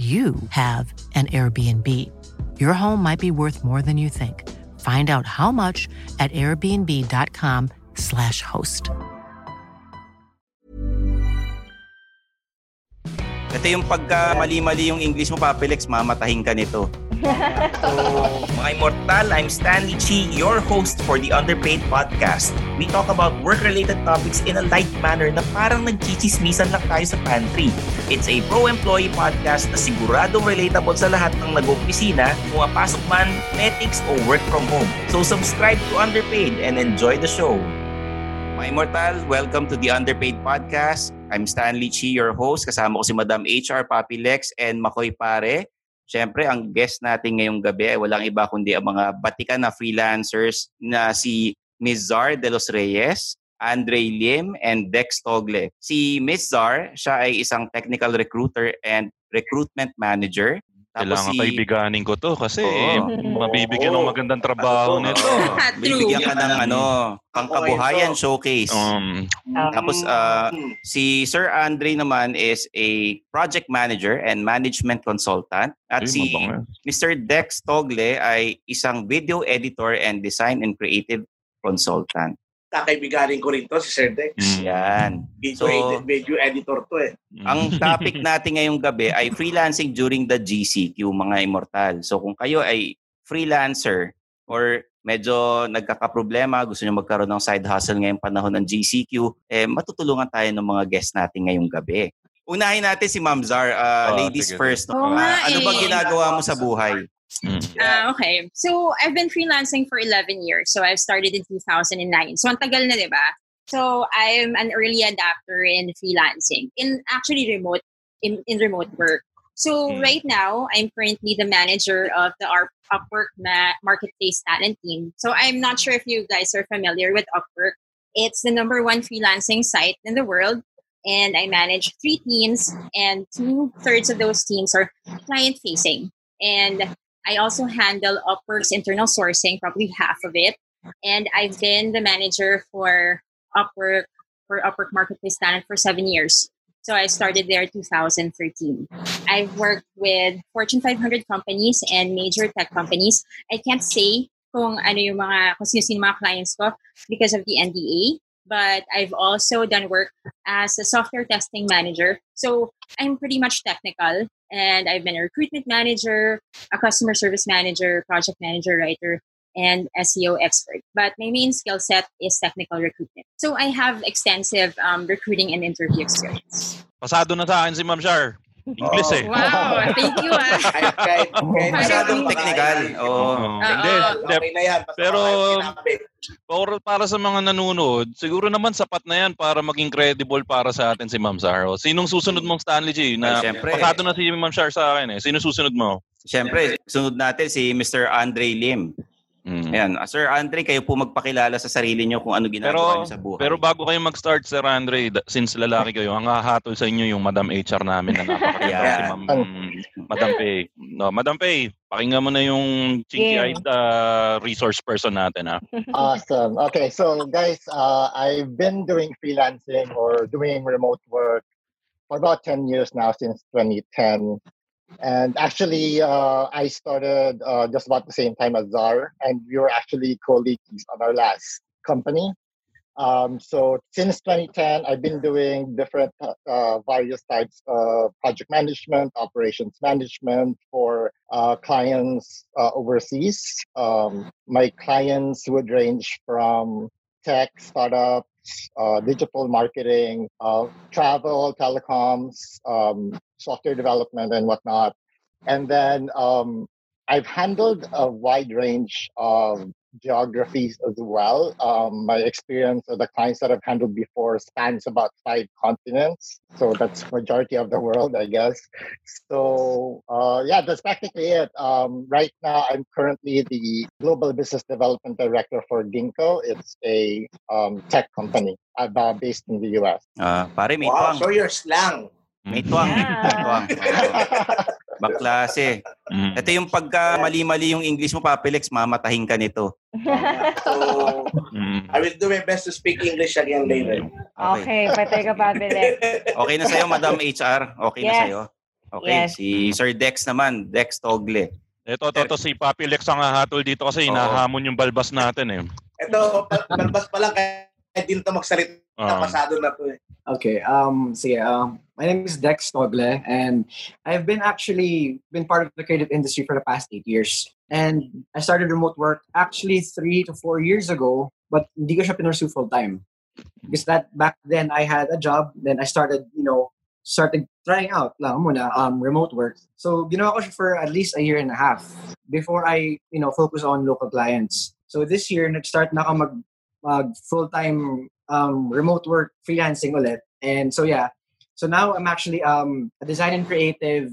you have an Airbnb. Your home might be worth more than you think. Find out how much at airbnb.com/slash host. Ito yung pagka mali-mali yung English mo, Papilex, mamatahin ka nito. So, mga immortal, I'm Stanley Chi, your host for the Underpaid Podcast. We talk about work-related topics in a light manner na parang nagchichismisan lang tayo sa pantry. It's a pro-employee podcast na siguradong relatable sa lahat ng nag-opisina, pumapasok man, ethics, o work from home. So subscribe to Underpaid and enjoy the show. Mga Immortal, welcome to the Underpaid Podcast. I'm Stanley Chi, your host. Kasama ko si Madam HR, Papi Lex, and Makoy Pare. Siyempre, ang guest natin ngayong gabi ay walang iba kundi ang mga batikan na freelancers na si Ms. Zar de los Reyes, Andre Lim, and Dex Togle. Si Ms. Zar, siya ay isang technical recruiter and recruitment manager. Kailangan si- kaibiganin ko to kasi Oo. mabibigyan ng Oo. magandang trabaho Oo. nito. Bibigyan ka ng ano, pangkabuhayan showcase. Um, Tapos ah, si Sir Andre naman is a project manager and management consultant. At ayun, si. Mr. Dex Togle ay isang video editor and design and creative consultant. Kakaibiganin ko rin to, si Sir Dex. Mm. Yan. Video, So- edit- video editor to eh. Ang topic natin ngayong gabi ay freelancing during the GCQ, mga immortal. So kung kayo ay freelancer or medyo nagkakaproblema, gusto nyo magkaroon ng side hustle ngayong panahon ng GCQ, eh, matutulungan tayo ng mga guests natin ngayong gabi. Unahin natin si Ma'am Zar. Uh, Oh, ladies sige. first. No? Oo Ah, ano eh. ba ginagawa mo sa buhay? Mm. Ah, okay. So, I've been freelancing for 11 years. So, I've started in 2009. So, ang tagal na, di ba? So, I'm an early adapter in freelancing. In actually remote, in, in remote work. So, Hmm. right now, I'm currently the manager of the Up- Upwork ma- Marketplace Talent Team. So, I'm not sure if you guys are familiar with Upwork. It's the number one freelancing site in the world. And I manage three teams, and two thirds of those teams are client facing. And I also handle Upwork's internal sourcing, probably half of it. And I've been the manager for Upwork for Upwork Marketplace Talent for seven years. So I started there 2013. I've worked with Fortune 500 companies and major tech companies. I can't say kung ano yung mga kung sino mga clients ko because of the NDA. But I've also done work as a software testing manager. So I'm pretty much technical and I've been a recruitment manager, a customer service manager, project manager, writer, and SEO expert. But my main skill set is technical recruitment. So I have extensive um, recruiting and interview experience. Pasado na sa akin si Ma'am. English eh. Wow, thank you. Ah. Kahit, kahit, kahit Masyadong technical. Oo. Oo. Hindi. Okay na yan. Basta Pero- sinabi. Para, para sa mga nanonood, siguro naman sapat na yan para maging credible para sa atin si Ma'am Shar. O, Sinong susunod mong Stanley G? Na, Ay, syempre. pasado na si Ma'am Shar sa akin eh. Sino susunod mo? Siyempre, sunod natin si Mr. Andre Lim. Mm. Mm. Ayan, ah, Sir Andre, kayo po magpakilala sa sarili nyo kung ano ginagawa Pero nyo sa buhay. pero bago kayo mag-start Sir Andre, since lalaki kayo, ang hahatol sa inyo yung Madam HR namin na napakaganda Yeah. si Ma'am Madam Pay. No, Madam Pay, pakinggan mo na yung chinky-eyed uh, resource person natin ha. awesome. Okay, so guys, uh, I've been doing freelancing or doing remote work for about 10 years now, since 2010. And actually, uh, I started uh, just about the same time as Zar, and we were actually colleagues on our last company. Um, so since 2010, I've been doing different uh, various types of project management, operations management for uh, clients uh, overseas. Um, my clients would range from tech startups, uh, digital marketing, uh, travel, telecoms, um, software development, and whatnot. And then um, I've handled a wide range of geographies as well. Um, my experience of the clients that I've handled before spans about five continents. So that's majority of the world, I guess. So uh, yeah, that's practically it. Um, right now, I'm currently the global business development director for Ginkgo. It's a um, tech company uh, based in the US. Ah, pare, may Wow, tuwang. so you're slang. May tuwang. May tuwang. Baklase. Mm. Ito yung pagka mali-mali yung English mo, Papilex, mamatahin ka nito. So, Mm. I will do my best to speak English again later. Okay, patay ka pabili. Okay na sa'yo, Madam HR? Okay na Yes. sa'yo? Okay, Yes. si Sir Dex naman, Dex Togle. Ito, to, to, si Papi Lex ang hahatol dito kasi Oo. hinahamon yung balbas natin eh. Ito, palabas pa lang kaya hindi na ito magsalita. Ah. Pasado na to eh. Okay. Um. Yeah. Um. My name is Dex Togle, and I've been actually been part of the creative industry for the past eight years. And I started remote work actually three to four years ago, but hindi ko siya pinursue full time because that back then I had a job. Then I started, you know, started trying out lang muna um remote work. So ginawa ko siya for at least a year and a half before I, you know, focus on local clients. So this year nag-start na ako mag mag full-time um, remote work freelancing ulit. And so yeah, so now I'm actually um, a design and creative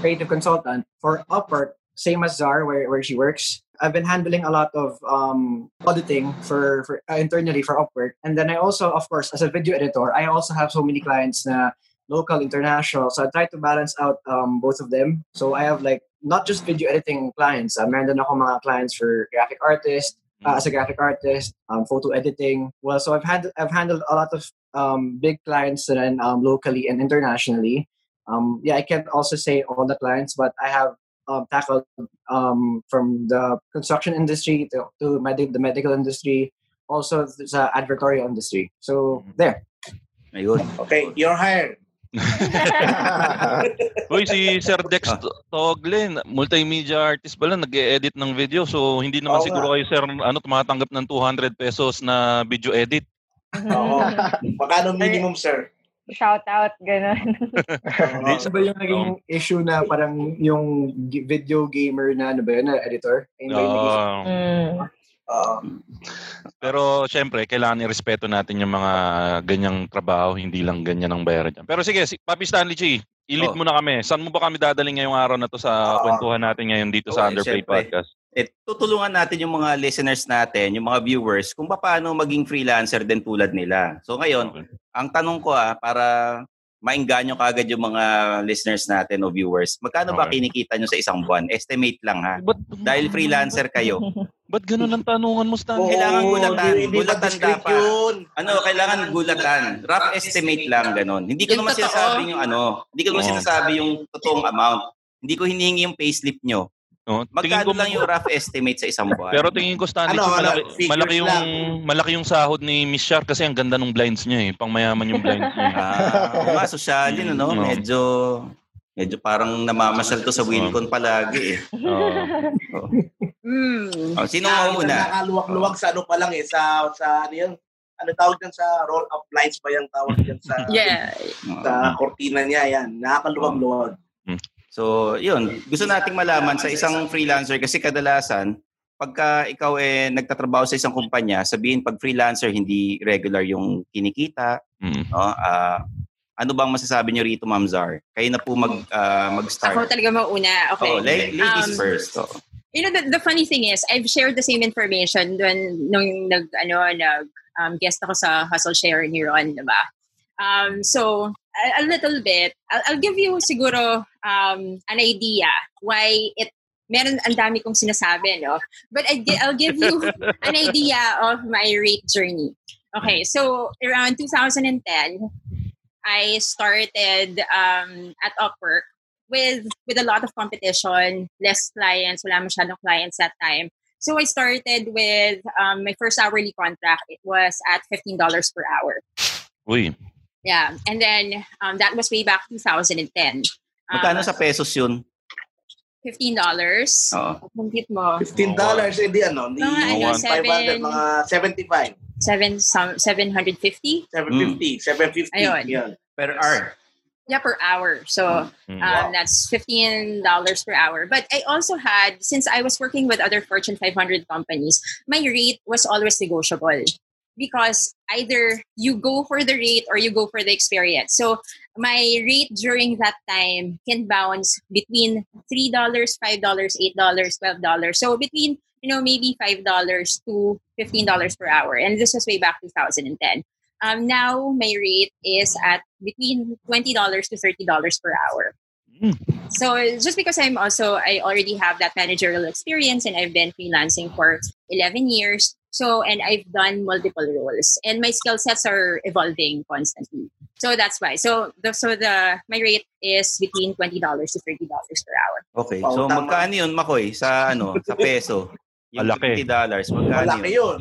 creative consultant for Upwork, same as Zar where, where she works. I've been handling a lot of um, auditing for, for uh, internally for Upwork, and then I also, of course, as a video editor, I also have so many clients na local, international. So I try to balance out um, both of them. So I have like not just video editing clients. Uh, meron din ako mga clients for graphic artists, uh, as a graphic artist, um, photo editing. Well, so I've had I've handled a lot of um, big clients then um, locally and internationally. Um, yeah, I can't also say all the clients, but I have um, tackled um, from the construction industry to, to med- the medical industry, also the advertorial industry. So there. Ayun. Okay, you're hired. Uy, si Sir Dex Togle, multimedia artist pala, nag-edit ng video. So, hindi naman Oo siguro kayo, Sir, ano, tumatanggap ng 200 pesos na video edit. Oo. Magkano minimum, sir? Shout out, ganun. Ano ba yung naging issue na parang yung video gamer na ano ba yun, na editor? Ayun ba yung naging issue? Mm. Oo. Pero syempre, kailangan irespeto natin yung mga ganyang trabaho, hindi lang ganyan ang bayaran niya. Pero sige, si Papi Stanley Chi, i-lead Oh. mo na kami. Saan mo ba kami dadaling ngayong araw na to sa Ah. kwentuhan natin ngayon dito sa Okay, Underpaid syempre. Podcast? Eh, tutulungan natin yung mga listeners natin, yung mga viewers, kung paano maging freelancer din tulad nila. So ngayon, Okay. ang tanong ko ah, para maingganyo kagad yung mga listeners natin o viewers, magkano ba Okay. kinikita nyo sa isang buwan? Estimate lang ha. Ba't, Dahil freelancer kayo. ba't ganun ang tanungan mo, Stanley? Kailangan Oo, gulatan. hindi- Gulatan dapat. yun. Ano, kailangan gulatan. Rough estimate lang, ganon. Hindi ko naman sinasabi yung ano, hindi ko naman Oo. sinasabi yung totoong amount. Hindi ko hinihingi yung payslip nyo. Oh, tingin Magkano ko, lang yung rough estimate sa isang buwan? Pero tingin ko Stanley, Ano, ano, malaki, malaki yung lang. malaki yung sahod ni Miss Shar kasi ang ganda ng blinds niya eh. Pangmayaman yung blinds niya. Ah, oo nga, sosyalin, ano? Oo. Medyo, medyo parang namamasyal to sa Wincon palagi eh. Oo. Mm. Oh, sino mo muna? Nakaluwag-luwag sa ano pa lang eh, sa, sa ano yun? Ano tawag dyan sa roll-up lines ba yung tawag dyan sa, Yeah. sa kortina niya, yan. Nakakaluwag-luwag. So, yun. Gusto nating malaman sa isang freelancer kasi kadalasan, pagka ikaw eh nagtatrabaho sa isang kumpanya, sabihin pag freelancer hindi regular yung kinikita, Mm. no? Ah, ano bang masasabi niyo rito, Ma'am Zar? Kayo na po mag ah, mag-start. Ako talaga mauna. Okay. Oh, la- ladies Um, first. Oh. You know, the, the funny thing is, I've shared the same information when nung nag, ano, nag, um, guest ako sa Hustle Share ni Ron, diba? Um, so, a, a little bit, I'll, I'll give you siguro um, an idea why it meron ang dami kong sinasabi, no? But I, I'll give you an idea of my rate journey. Okay, so around 2010, I started um, at Upwork with with a lot of competition, less clients, wala masyadong clients that time. So I started with um, my first hourly contract. It was at $15 per hour. Uy. Yeah. And then um, that was way back 2010. Magkano sa pesos yun? $15. Oo. Compute mo. $15 eh di ano, di Mga ano, 500, seven- mga 75. Seven, some, 750? 750, 750. Ayun. Yan. Per hour. Yeah, per hour. So Mm. um, that's $15 per hour. But I also had, since I was working with other Fortune 500 companies, my rate was always negotiable because either you go for the rate or you go for the experience. So my rate during that time can bounce between $3, $5, $8, $12. So between, you know, maybe $5 to $15 per hour. And this was way back 2010. Um, now my rate is at between $20 to $30 per hour. So just because I'm also I already have that managerial experience and I've been freelancing for 11 years. So and I've done multiple roles and my skill sets are evolving constantly. So that's why. So the so the my rate is between $20 to $30 per hour. Okay. Oh, So tama. magkano yun, Makoy, sa ano, sa peso? Yung Malaki. $50, magkano Malaki yun? yun.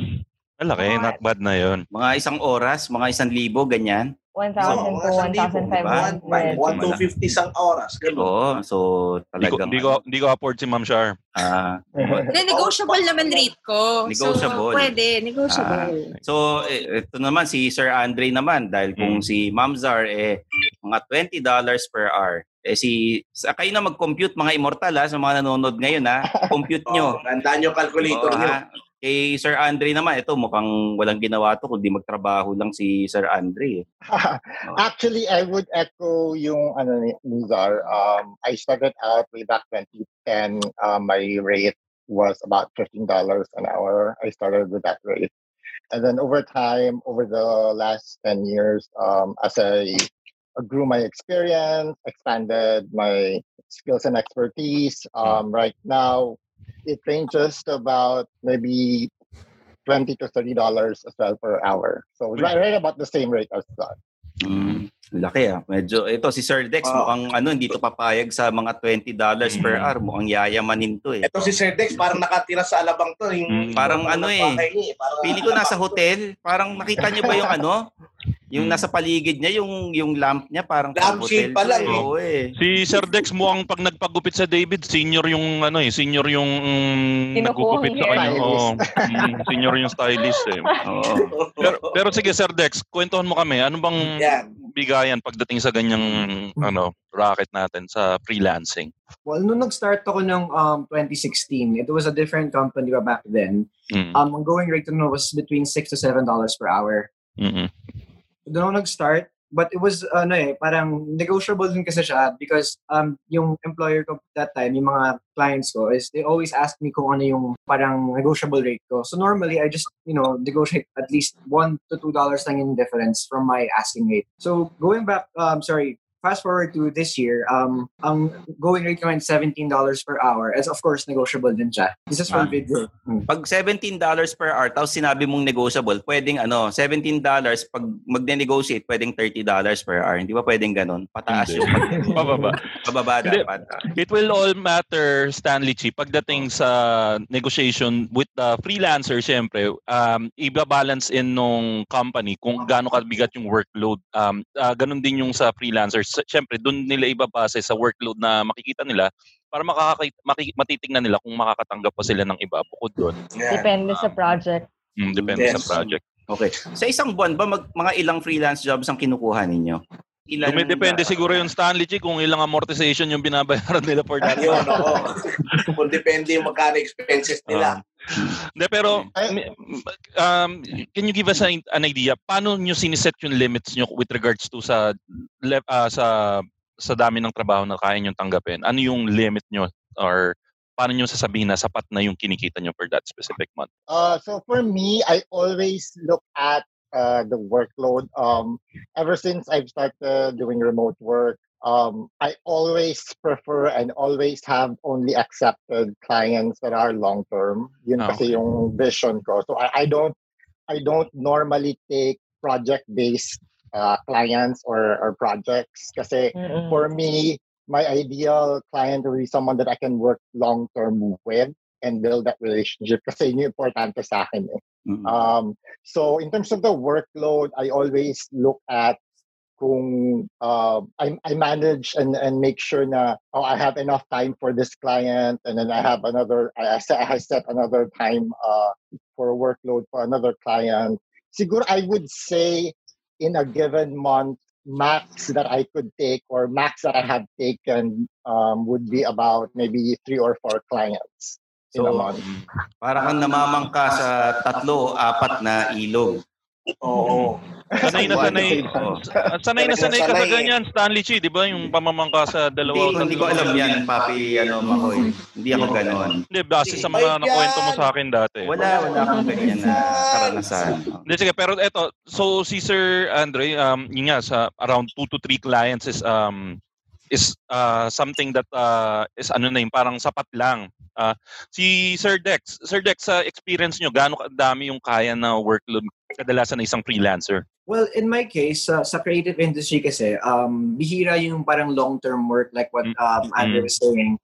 Malaki, not bad na yun. Mga isang oras, mga isang libo, ganyan. 1,000 Oo, to mga 1,500. 1 to 50 isang oras. Ganun. Oo, so Hindi ko, hindi ko, hindi ko afford si Ma'am Shar. Ah, Then negotiable naman rate ko. Negotiable. So pwede, negotiable. Ah, so, ito naman si Sir Andre naman dahil kung si Ma'am Zar eh mga $20 per hour. Eh si sa kayo na mag-compute mga immortal ha, sa mga nanonood ngayon ha. Compute nyo. Oh, tandaan nyo calculator Oo, nyo. Kay Sir Andre naman, ito mukhang walang ginawa to kundi magtrabaho lang si Sir Andre. eh. Actually, I would echo yung ano ni ni Zar. Um, I started out way back 2010. Uh, my rate was about $15 an hour. I started with that rate. And then over time, over the last 10 years, um, as I grew my experience, expanded my skills and expertise, um, right now, it ranges to about maybe 20 to $30 as well per hour. So right, right about the same rate as that. Mm, laki ah. Medyo, ito si Sir Dex, Ah. mukhang ano, hindi to papayag sa mga $20 per Mm. hour. Mukhang yayamanin to eh. Ito si Sir Dex, parang nakatira sa alabang to. Yung, Mm, parang ano eh. parang Pili ko nasa hotel. Parang nakita niyo ba yung ano? Yung nasa paligid niya, yung yung lamp niya parang pang Lampshade hotel pa to lang eh. eh. Oo eh. Si Sir Dex mukhang pag nagpagupit sa David, senior yung ano eh, senior yung mm, nagugupit sa kanya. Stylist. Mm, senior yung stylist eh. Oo. Pero, pero sige Sir Dex, kwentuhan mo kami, ano bang Yan. bigayan pagdating sa ganyang ano racket natin sa freelancing? Well, nung nag-start ako ng um, 2016, it was a different company ba back then. Mm. Um, ang going rate nun was between 6 to $7 per hour. Mm-mm. Doon ako nag-start. But it was, ano eh, parang negotiable din kasi siya because um, yung employer ko that time, yung mga clients ko, is they always ask me kung ano yung parang negotiable rate ko. So normally, I just, you know, negotiate at least one to two dollars lang in difference from my asking rate. So going back, um, sorry, fast forward to this year, um, ang going rate ngayon $17 per hour. As of course, negotiable din siya. This is for Ah. video. Mm. Pag $17 per hour, tapos sinabi mong negotiable, pwedeng ano, $17 pag magne-negotiate, pwedeng $30 per hour. Hindi ba pwedeng ganun? Pataas Hindi. yung pag- Pababa. Pababa dapat. ah. It will all matter, Stanley Chi, pagdating sa negotiation with the freelancer, syempre, um, iba-balance in nung company kung gaano kabigat yung workload. Um, ah, ganun din yung sa freelancers. Syempre, doon nila ibabase sa workload na makikita nila para makakakita, maki, matitignan nila kung makakatanggap pa sila ng iba bukod doon. Yan. Depende sa project. Mm, depende Yes. sa project. Okay. Sa isang buwan ba, mag, mga ilang freelance jobs ang kinukuha ninyo? Ilan Dumidepende siguro yung Stanley Chi kung ilang amortization yung binabayaran nila for that. Yun, oo. Kung depende yung magkano expenses nila. Hindi, pero um, can you give us an, an idea paano nyo siniset yung limits nyo with regards to sa ah, sa sa dami ng trabaho na kaya nyo tanggapin? Ano yung limit nyo or paano nyo sasabihin na sapat na yung kinikita nyo for that specific month? Uh, so for me, I always look at uh, the workload. Um, ever since I've started doing remote work, um, I always prefer and always have only accepted clients that are long term. Yun Ah, kasi yung vision ko. So I, I don't I don't normally take project based uh, clients or, or projects kasi Mm-mm. for me my ideal client will be someone that I can work long term with and build that relationship kasi yun yung importante sa akin eh. Mm. Um, so in terms of the workload, I always look at kung uh, I, I manage and, and make sure na oh, I have enough time for this client and then I have another I, set, I set another time uh, for a workload for another client. Siguro I would say in a given month max that I could take or max that I have taken um, would be about maybe three or four clients So, para kang namamangka sa tatlo, apat na ilog. Oo. Sanay na sanay. At sanay na sanay ka sa ganyan, Stanley Chi, di ba? Yung pamamangka sa dalawa. Hindi, hindi ko alam yan, Papi, ano, Makoy. Hindi ako ganon. Hindi, base sa mga nakwento mo sa akin dati. Wala, wala akong ganyan na karanasan. Hindi, sige, pero eto, so si Sir Andre, um, yun nga, sa around 2 to 3 clients is um is uh, something that uh, is ano na yun, parang sapat lang. Uh, si Sir Dex, Sir Dex, sa experience nyo, gaano kadami yung kaya na workload kadalasan ng isang freelancer? Well, in my case, sa sa creative industry kasi, um, bihira yung parang long-term work like what Mm. um, Andrew Mm. was saying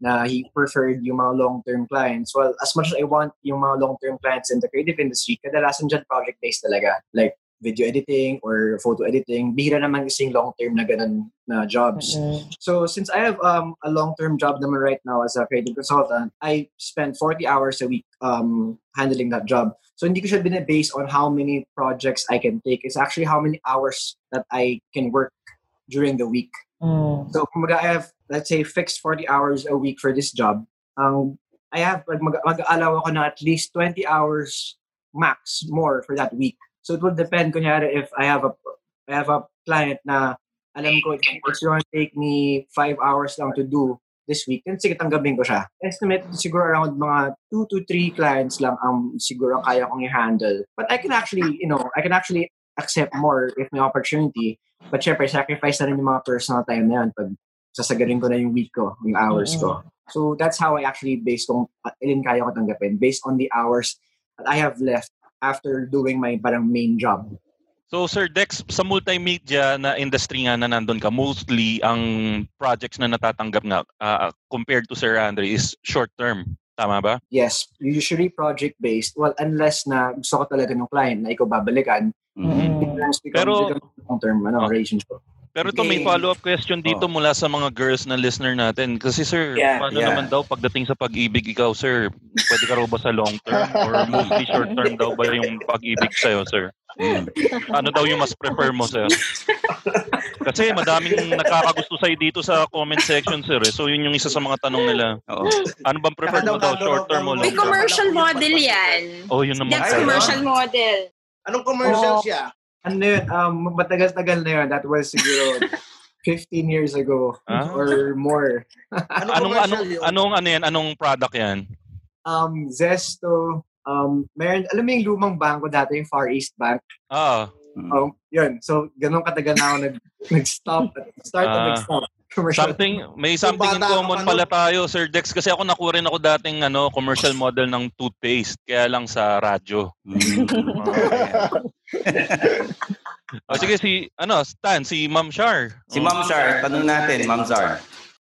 na he preferred yung mga long-term clients. Well, as much as I want yung mga long-term clients in the creative industry, kadalasan dyan project-based talaga. Like video editing or photo editing. Bihira naman kasi yung long-term na ganun na jobs. Mm-mm. So since I have um, a long-term job naman right now as a creative consultant, I spend 40 hours a week um, handling that job. So hindi ko siya binibase on how many projects I can take. It's actually how many hours that I can work during the week. Mm. So kumbaga I have, let's say, fixed 40 hours a week for this job. Um, I have, mag- mag-aalaw ako na at least 20 hours max more for that week. So it would depend, kunyari, if I have a, I have a client na alam ko it's going to take me 5 hours lang to do this week, then sige, tanggapin ko siya. Estimate siguro around mga 2 to 3 clients lang ang siguro kaya kong i-handle. But I can actually, you know, I can actually accept more if may opportunity. But syempre, sacrifice na rin yung mga personal time na yan pag sasagarin ko na yung week ko, yung hours ko. So that's how I actually base kung uh, ilin kaya ko tanggapin based on the hours that I have left after doing my parang main job. So Sir Dex, sa multimedia na industry nga na nandun ka, mostly ang projects na natatanggap nga uh, compared to Sir Andre is short term. Tama ba? Yes, usually project-based. Well, unless na gusto ko talaga ng client na ikaw babalikan, Mm. pero long-term ano, Oh. relationship. Pero ito may follow-up question dito mula sa mga girls na listener natin. Kasi sir, Yeah, paano yeah. naman daw pagdating sa pag-ibig ikaw, sir? Pwede ka raw ba sa long term or mostly short term daw ba yung pag-ibig sa'yo, sir? Mm. Ano daw yung mas prefer mo, sir? Kasi madaming nakakagusto sa'yo dito sa comment section, sir. eh. So yun yung isa sa mga tanong nila. Oo. Ano bang prefer mo daw, short term o May long term? commercial model yan. Oh, yun naman. That's commercial model. Anong commercial Oo. siya? Ano yun, um, matagal-tagal na yun. That was siguro 15 years ago Ah. or more. Anong, Anong, anong, yun? anong, ano yan? Anong product yan? Um, Zesto, um, meron, alam mo yung lumang bangko dati, yung Far East Bank? Ah, Um, yun. So, ganun katagal na ako nag, nag-stop. Start Ah. and nag-stop. Commercial. Something, may something in common pa pala tayo, Sir Dex. Kasi ako nakuha rin ako dating ano, commercial model ng toothpaste. Kaya lang sa radyo. Mm. O sige, si, ano, Stan, si Ma'am Shar. Si Ma'am Shar, tanong natin, Ma'am Zar.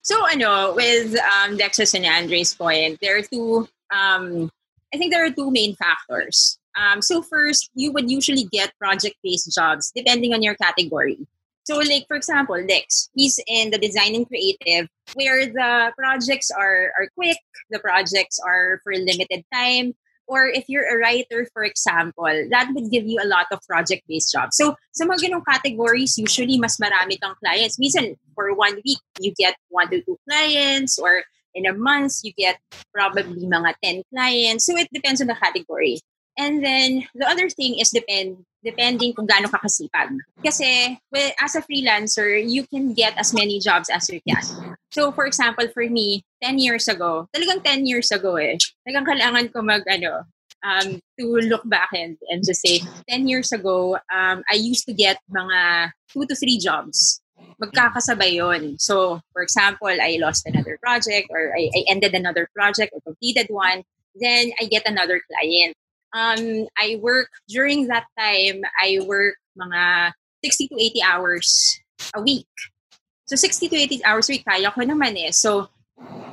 So, ano, with um, Dexus and Andre's point, there are two, um, I think there are two main factors. Um, so, first, you would usually get project based jobs depending on your category. So, like, for example, Dex, he's in the design and creative, where the projects are, are quick, the projects are for limited time. Or if you're a writer, for example, that would give you a lot of project-based jobs. So, sa mga ganong categories, usually mas marami kang clients. Minsan, for one week, you get one to two clients. Or in a month, you get probably mga 10 clients. So, it depends on the category. And then the other thing is depend depending kung gaano ka kasipag. Kasi well, as a freelancer, you can get as many jobs as you can. So for example, for me, 10 years ago, talagang 10 years ago eh, talagang kailangan ko mag ano, um, to look back and, and just say, 10 years ago, um, I used to get mga two to three jobs. Magkakasabay yon. So, for example, I lost another project or I, I ended another project or completed one. Then I get another client. Um, I work, during that time, I work mga 60 to 80 hours a week. So 60 to 80 hours a week, kaya ko naman eh. So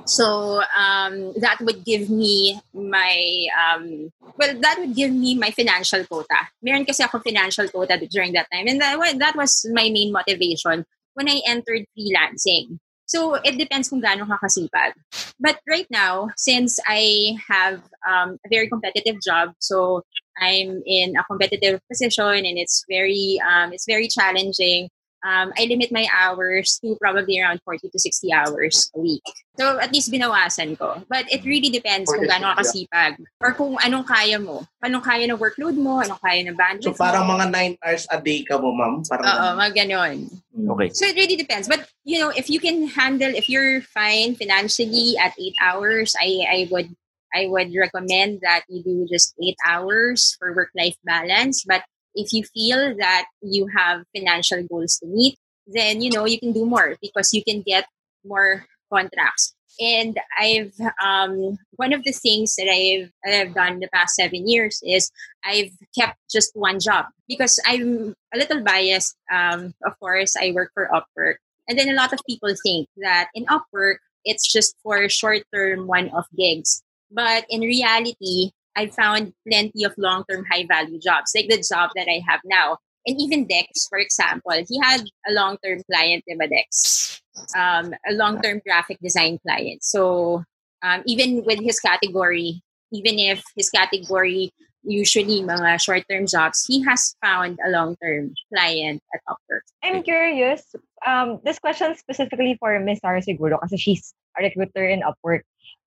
so um, that would give me my um, well, that would give me my financial quota. Meron kasi ako financial quota during that time, and that, that was my main motivation when I entered freelancing. So it depends kung gaano ka kasipag. But right now, since I have um, a very competitive job, so I'm in a competitive position and it's very um, it's very challenging um, I limit my hours to probably around 40 to 60 hours a week. So at least binawasan ko. But it really depends kung gaano ka kasipag or kung anong kaya mo. Anong kaya ng workload mo, anong kaya ng bandwidth So parang mo. mga 9 hours a day ka mo, ma'am? Parang Oo, mga ganon. Okay. So it really depends. But you know, if you can handle, if you're fine financially at eight hours, I I would I would recommend that you do just eight hours for work life balance. But if you feel that you have financial goals to meet, then you know you can do more because you can get more contracts. And I've um, one of the things that I've I've done the past seven years is I've kept just one job because I'm a little biased. Um, of course, I work for Upwork, and then a lot of people think that in Upwork it's just for short term one off gigs. But in reality, I found plenty of long term high value jobs, like the job that I have now. And even Dex, for example, he had a long term client, diba Dex? Um, a long term graphic design client. So um, even with his category, even if his category usually mga short term jobs, he has found a long term client at Upwork. I'm curious. Um, this question specifically for Miss Sarah siguro kasi she's a recruiter in Upwork.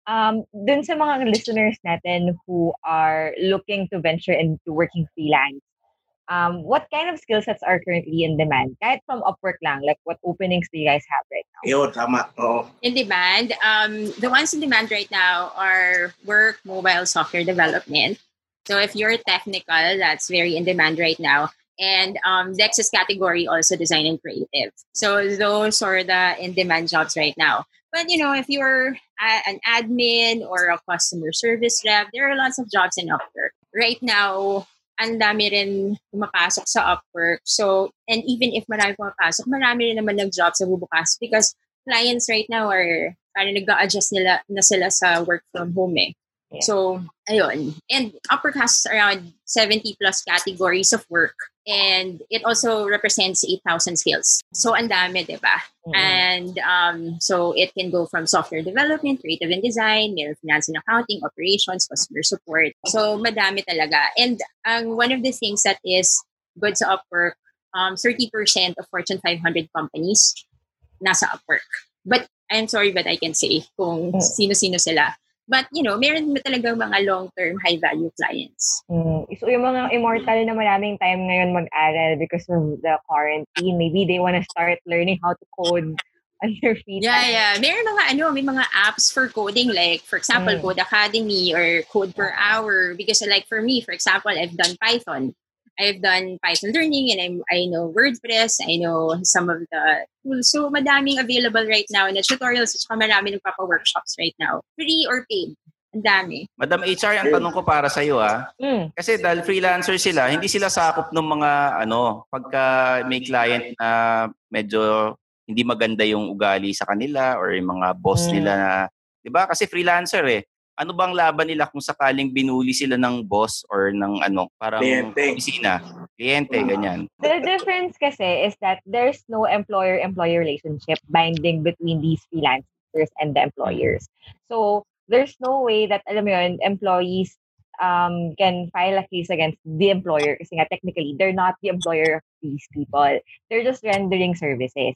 Um, dun sa mga listeners natin who are looking to venture into working freelance, um, what kind of skill sets are currently in demand? Kahit from Upwork lang, like what openings do you guys have right now? Yun, tama. Oo. In demand, um, the ones in demand right now are work, mobile, software development. So if you're technical, that's very in demand right now. And um, Dex's category also design and creative. So those are the in demand jobs right now. But you know, if you're a- an admin or a customer service rep, there are lots of jobs in Upwork. Right now, ang dami rin pumapasok sa Upwork. So, and even if marami pumapasok, marami rin naman nag-job sa bubukas because clients right now are parang nag-adjust nila na sila sa work from home eh. So, ayun. And Upwork has around 70 plus categories of work. And it also represents 8,000 skills. So, ang dami, di ba? And um, so, it can go from software development, creative and design, meron finance and accounting, operations, customer support. So, madami talaga. And um, one of the things that is good sa Upwork, um, 30% of Fortune 500 companies nasa Upwork. But I'm sorry, but I can say kung sino-sino sila. But, you know, meron na talagang mga long-term, high-value clients. Mm. So yung mga immortal na maraming time ngayon mag-aral because of the quarantine, maybe they want to start learning how to code on their free Yeah, yeah. Meron mga ano, may mga apps for coding like for example, Mm. Code Academy or Code per Hour because like for me, for example, I've done Python. I've done Python learning and I'm, I know WordPress, I know some of the tools. So madaming available right now in the tutorials at saka marami nagpapa-workshops right now. Free or paid. Ang dami. Madam HR, ang tanong ko para sa iyo ah. Mm. Kasi dahil freelancer sila, hindi sila sakop ng mga ano, pagka may client na medyo hindi maganda yung ugali sa kanila or yung mga boss Mm. nila na, 'di ba? Kasi freelancer eh. Ano bang laban nila kung sakaling binuli sila ng boss or ng ano, parang Kliyente. opisina, kliyente, ganyan. The difference kasi is that there's no employer-employee relationship binding between these freelancers and the employers. So, there's no way that, alam mo yun, employees um, can file a case against the employer kasi nga technically they're not the employer of these people. They're just rendering services.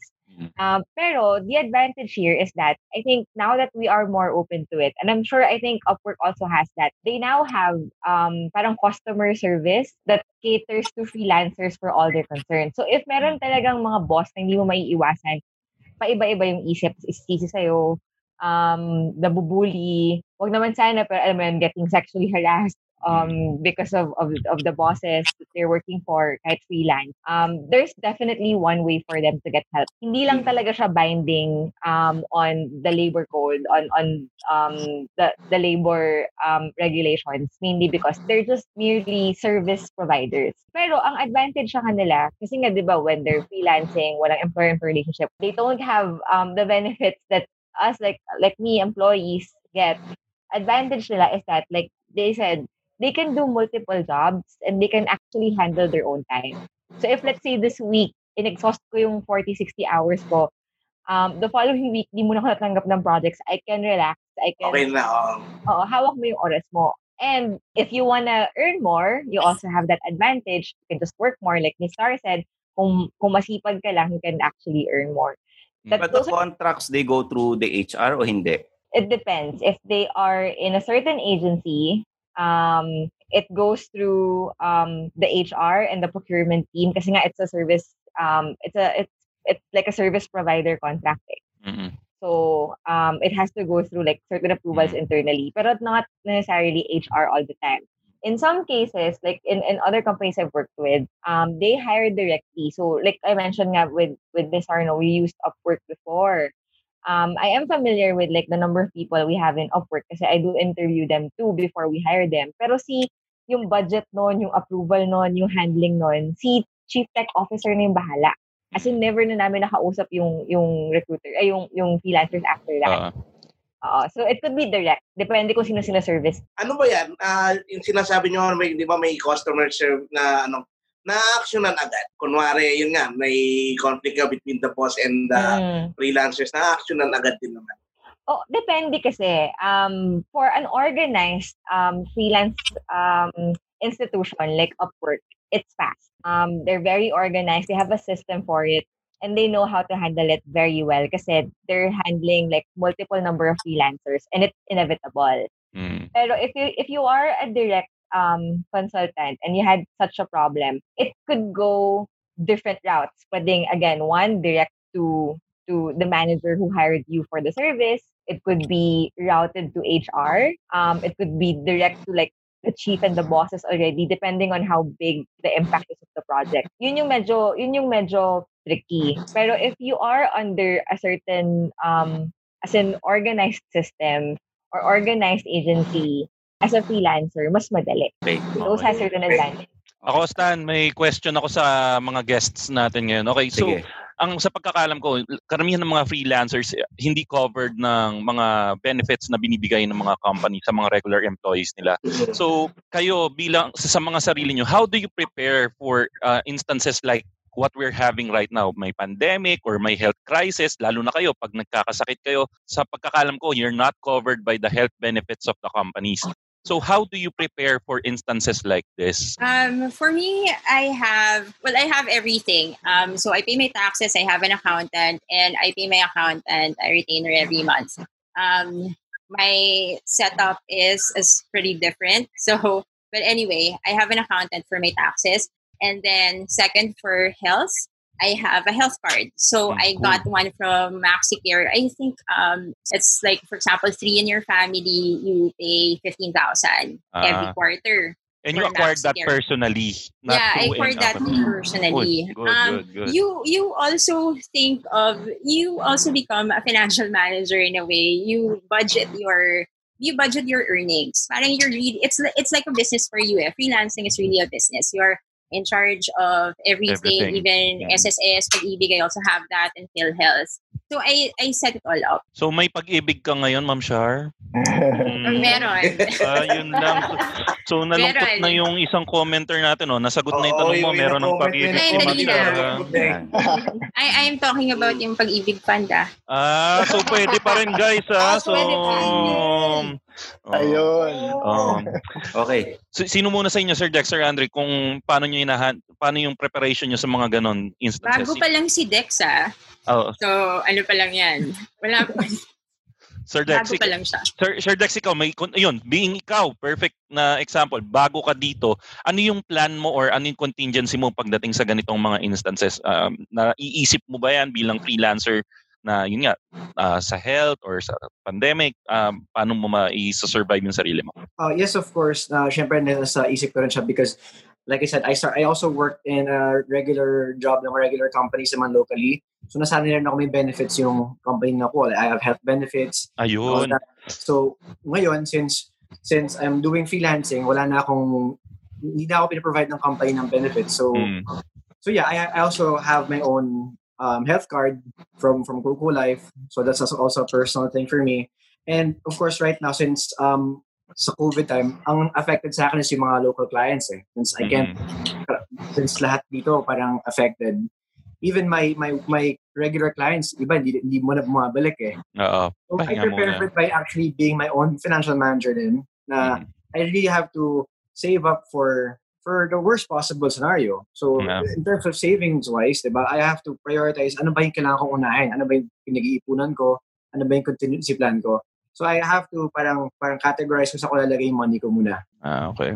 Um, pero the advantage here is that I think now that we are more open to it, and I'm sure I think Upwork also has that, they now have um, parang customer service that caters to freelancers for all their concerns. So if meron talagang mga boss na hindi mo maiiwasan, paiba-iba yung isip, isisi sa'yo, um, nabubuli, wag naman sana, pero alam mo yun, getting sexually harassed, um, because of, of, of the bosses that they're working for kahit freelance, um, there's definitely one way for them to get help. Hindi lang talaga siya binding um, on the labor code, on on um, the, the labor um, regulations, mainly because they're just merely service providers. Pero ang advantage sa kanila, kasi nga di ba when they're freelancing, walang employer-employer relationship, they don't have um, the benefits that us like like me employees get. Advantage nila is that like they said they can do multiple jobs and they can actually handle their own time. So if let's say this week, in-exhaust ko yung 40, 60 hours ko, um, the following week, di mo na ako natanggap ng projects, I can relax, I can... Okay na, oh. Oo, hawak mo yung oras mo. And if you wanna earn more, you also have that advantage. You can just work more. Like Miss Star said, kung, kung masipag ka lang, you can actually earn more. That, But the contracts, they go through the HR o hindi? it depends. If they are in a certain agency, um, it goes through um, the HR and the procurement team kasi nga it's a service um, it's a it's it's like a service provider contract. eh. So um, it has to go through like certain approvals internally, but not necessarily HR all the time. In some cases, like in, in other companies I've worked with, um, they hire directly. So like I mentioned nga with with Miss Arno, we used Upwork before. Um, I am familiar with like the number of people we have in Upwork kasi I do interview them too before we hire them. Pero si yung budget nun, yung approval nun, yung handling nun, si chief tech officer na yung bahala. As in, never na namin nakausap yung yung recruiter, ay yung yung freelancers after that. Oo. so it could be direct. Depende kung sino sino service. Ano ba yan? Ah, yung sinasabi nyo, may, di ba may customer serve na ano, na-actionan agad. Kunwari, yun nga, may conflict ka between the boss and the Mm. freelancers, na-actionan agad din naman. Oh, depende kasi. Um, for an organized um, freelance um, institution like Upwork, it's fast. Um, they're very organized. They have a system for it. And they know how to handle it very well kasi they're handling like multiple number of freelancers and it's inevitable. Pero if you if you are a direct um, consultant and you had such a problem, it could go different routes. Pwedeng, again, one, direct to to the manager who hired you for the service. It could be routed to HR. Um, it could be direct to like the chief and the bosses already, depending on how big the impact is of the project. Yun yung medyo, yun yung medyo tricky. Pero if you are under a certain, um, as an organized system or organized agency, as a freelancer, mas madali. Those has certain advantages. Ako, Stan, may question ako sa mga guests natin ngayon. Okay, so Sige. ang sa pagkakalam ko, karamihan ng mga freelancers eh, hindi covered ng mga benefits na binibigay ng mga company sa mga regular employees nila. So, kayo bilang sa, sa mga sarili nyo, how do you prepare for uh, instances like what we're having right now? May pandemic or may health crisis, lalo na kayo pag nagkakasakit kayo. Sa pagkakalam ko, you're not covered by the health benefits of the companies. So, how do you prepare for instances like this? Um, for me, I have well, I have everything. Um, so I pay my taxes. I have an accountant, and I pay my accountant a retainer every month. Um, my setup is is pretty different. So, but anyway, I have an accountant for my taxes, and then second for health, I have a health card. So I got one from MaxiCare. I think um, it's like, for example, three in your family, you pay fifteen thousand every Ah. quarter. And you acquired that personally. Yeah, I acquired that personally. Good, good, um, good. You you also think of you also become a financial manager in a way. You budget your you budget your earnings. Parang you're really it's it's like a business for you. Eh. Freelancing is really a business. You're in charge of everything, Everything. even Yeah. SSS, pag-ibig, I also have that, and PhilHealth. So I I set it all up. So may pag-ibig ka ngayon, Ma'am Shar? Mm. meron. Ah, yun lang. So, so nalungkot Meron. na yung isang commenter natin, no? Nasagot na yung tanong mo, yung meron ng pag-ibig. Ay, dali na. Ah. I I'm talking about yung pag-ibig fund ah. Ah, so pwede pa rin guys, ah. Oh, So, Oo. Ayun. Um, Okay. so, sino muna sa inyo, Sir Dex, Sir Andre, kung paano nyo inahan, paano yung preparation nyo sa mga ganon instances? Bago pa lang si Dex ah. Oo. So, ano pa lang yan. Wala pa. Sir Dex, Bago pa lang siya. Sir, Sir Dex, ikaw, may, yun, being ikaw, perfect na example, bago ka dito, ano yung plan mo or ano yung contingency mo pagdating sa ganitong mga instances? Um, na iisip mo ba yan bilang freelancer na yun nga, ah, sa health or sa pandemic, um, paano mo ma-survive yung sarili mo? Uh, yes, of course. Uh, Siyempre, nasa isip ko rin siya because like I said, I start, I also worked in a regular job ng regular companies naman locally. So nasanay rin ako may benefits yung company na ko. I have health benefits. Ayun. So ngayon, since since I'm doing freelancing, wala na akong hindi na ako pinaprovide ng company ng benefits. So Mm. so yeah, I, I also have my own um, health card from from Coco Life. So that's also, a personal thing for me. And of course, right now, since um, sa COVID time, ang affected sa akin is yung mga local clients eh. Since I can't, since lahat dito parang affected. Even my my my regular clients, iba, hindi, hindi mo na bumabalik eh. Oo. So I Pahinga prepare muna. by actually being my own financial manager din na I really have to save up for for the worst possible scenario. So Yeah. in terms of savings wise, 'di ba? I have to prioritize ano ba yung kailangan kong unahin, ano ba yung pinag-iipunan ko, ano ba yung contingency plan ko. So I have to parang parang categorize kung sa ko lalagay yung money ko muna. Ah, okay.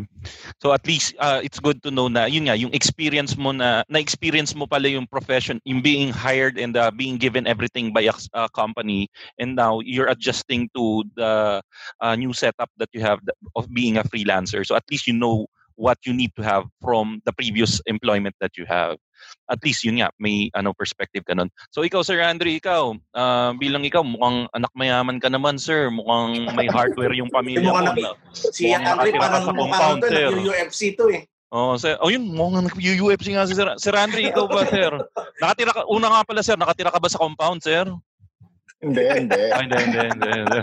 So at least uh, it's good to know na yun nga yung experience mo na na-experience mo pala yung profession, yung being hired and uh, being given everything by a uh, company and now you're adjusting to the uh, new setup that you have of being a freelancer. So at least you know what you need to have from the previous employment that you have. At least yun nga, may ano perspective ka nun. So ikaw Sir Andre, ikaw, uh, bilang ikaw mukhang anak mayaman ka naman sir, mukhang may hardware yung pamilya mo. naki- na- Si Andre parang mukhang compound, to, nag-UFC to eh. Oh, sir. Oh, yun, mukhang nag-UFC nga si Sir, Sir Andre, ikaw ba, sir? Nakatira ka, una nga pala, sir, nakatira ka ba sa compound, sir? Hindi, hindi. Ay, hindi, hindi, hindi, hindi.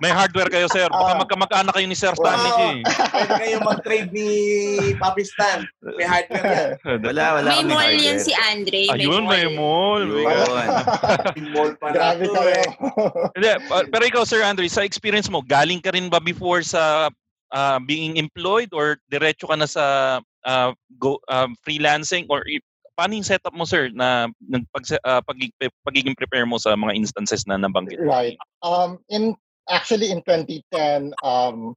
May hardware kayo, sir. Baka Ah. magkamag-anak kayo ni Sir Stanley G. Pwede kayo mag-trade ni Papi Stan. May hardware yan. Wala, wala May mall yan si Andre. Ayun, may mall. May Yun. May mall pa na Grabe to kayo. eh. Hindi, pa- pero ikaw, Sir Andre, sa experience mo, galing ka rin ba before sa ah, being employed or diretso ka na sa ah, go, ah, freelancing or paano yung setup mo, sir, na pag, ah, pagig- pagiging prepare mo sa mga instances na nabanggit? Right. Um, in actually in 2010, um,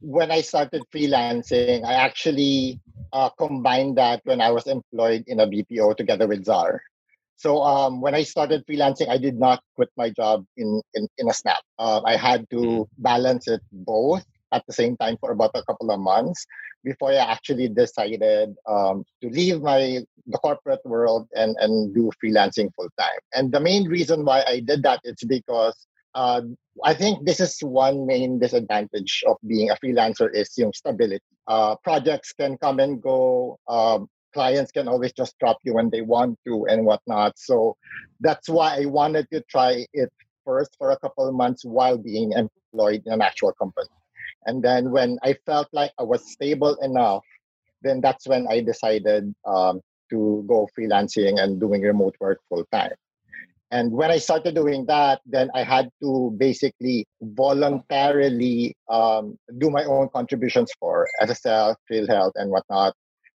when I started freelancing, I actually uh, combined that when I was employed in a BPO together with Czar. So um, when I started freelancing, I did not quit my job in in, in a snap. Uh, I had to balance it both at the same time for about a couple of months before I actually decided um, to leave my the corporate world and and do freelancing full time. And the main reason why I did that is because uh, I think this is one main disadvantage of being a freelancer is yung stability. Uh, projects can come and go. Um, clients can always just drop you when they want to and whatnot. So that's why I wanted to try it first for a couple of months while being employed in an actual company. And then when I felt like I was stable enough, then that's when I decided um, to go freelancing and doing remote work full time. And when I started doing that, then I had to basically voluntarily um, do my own contributions for SSL, Field Health, and whatnot.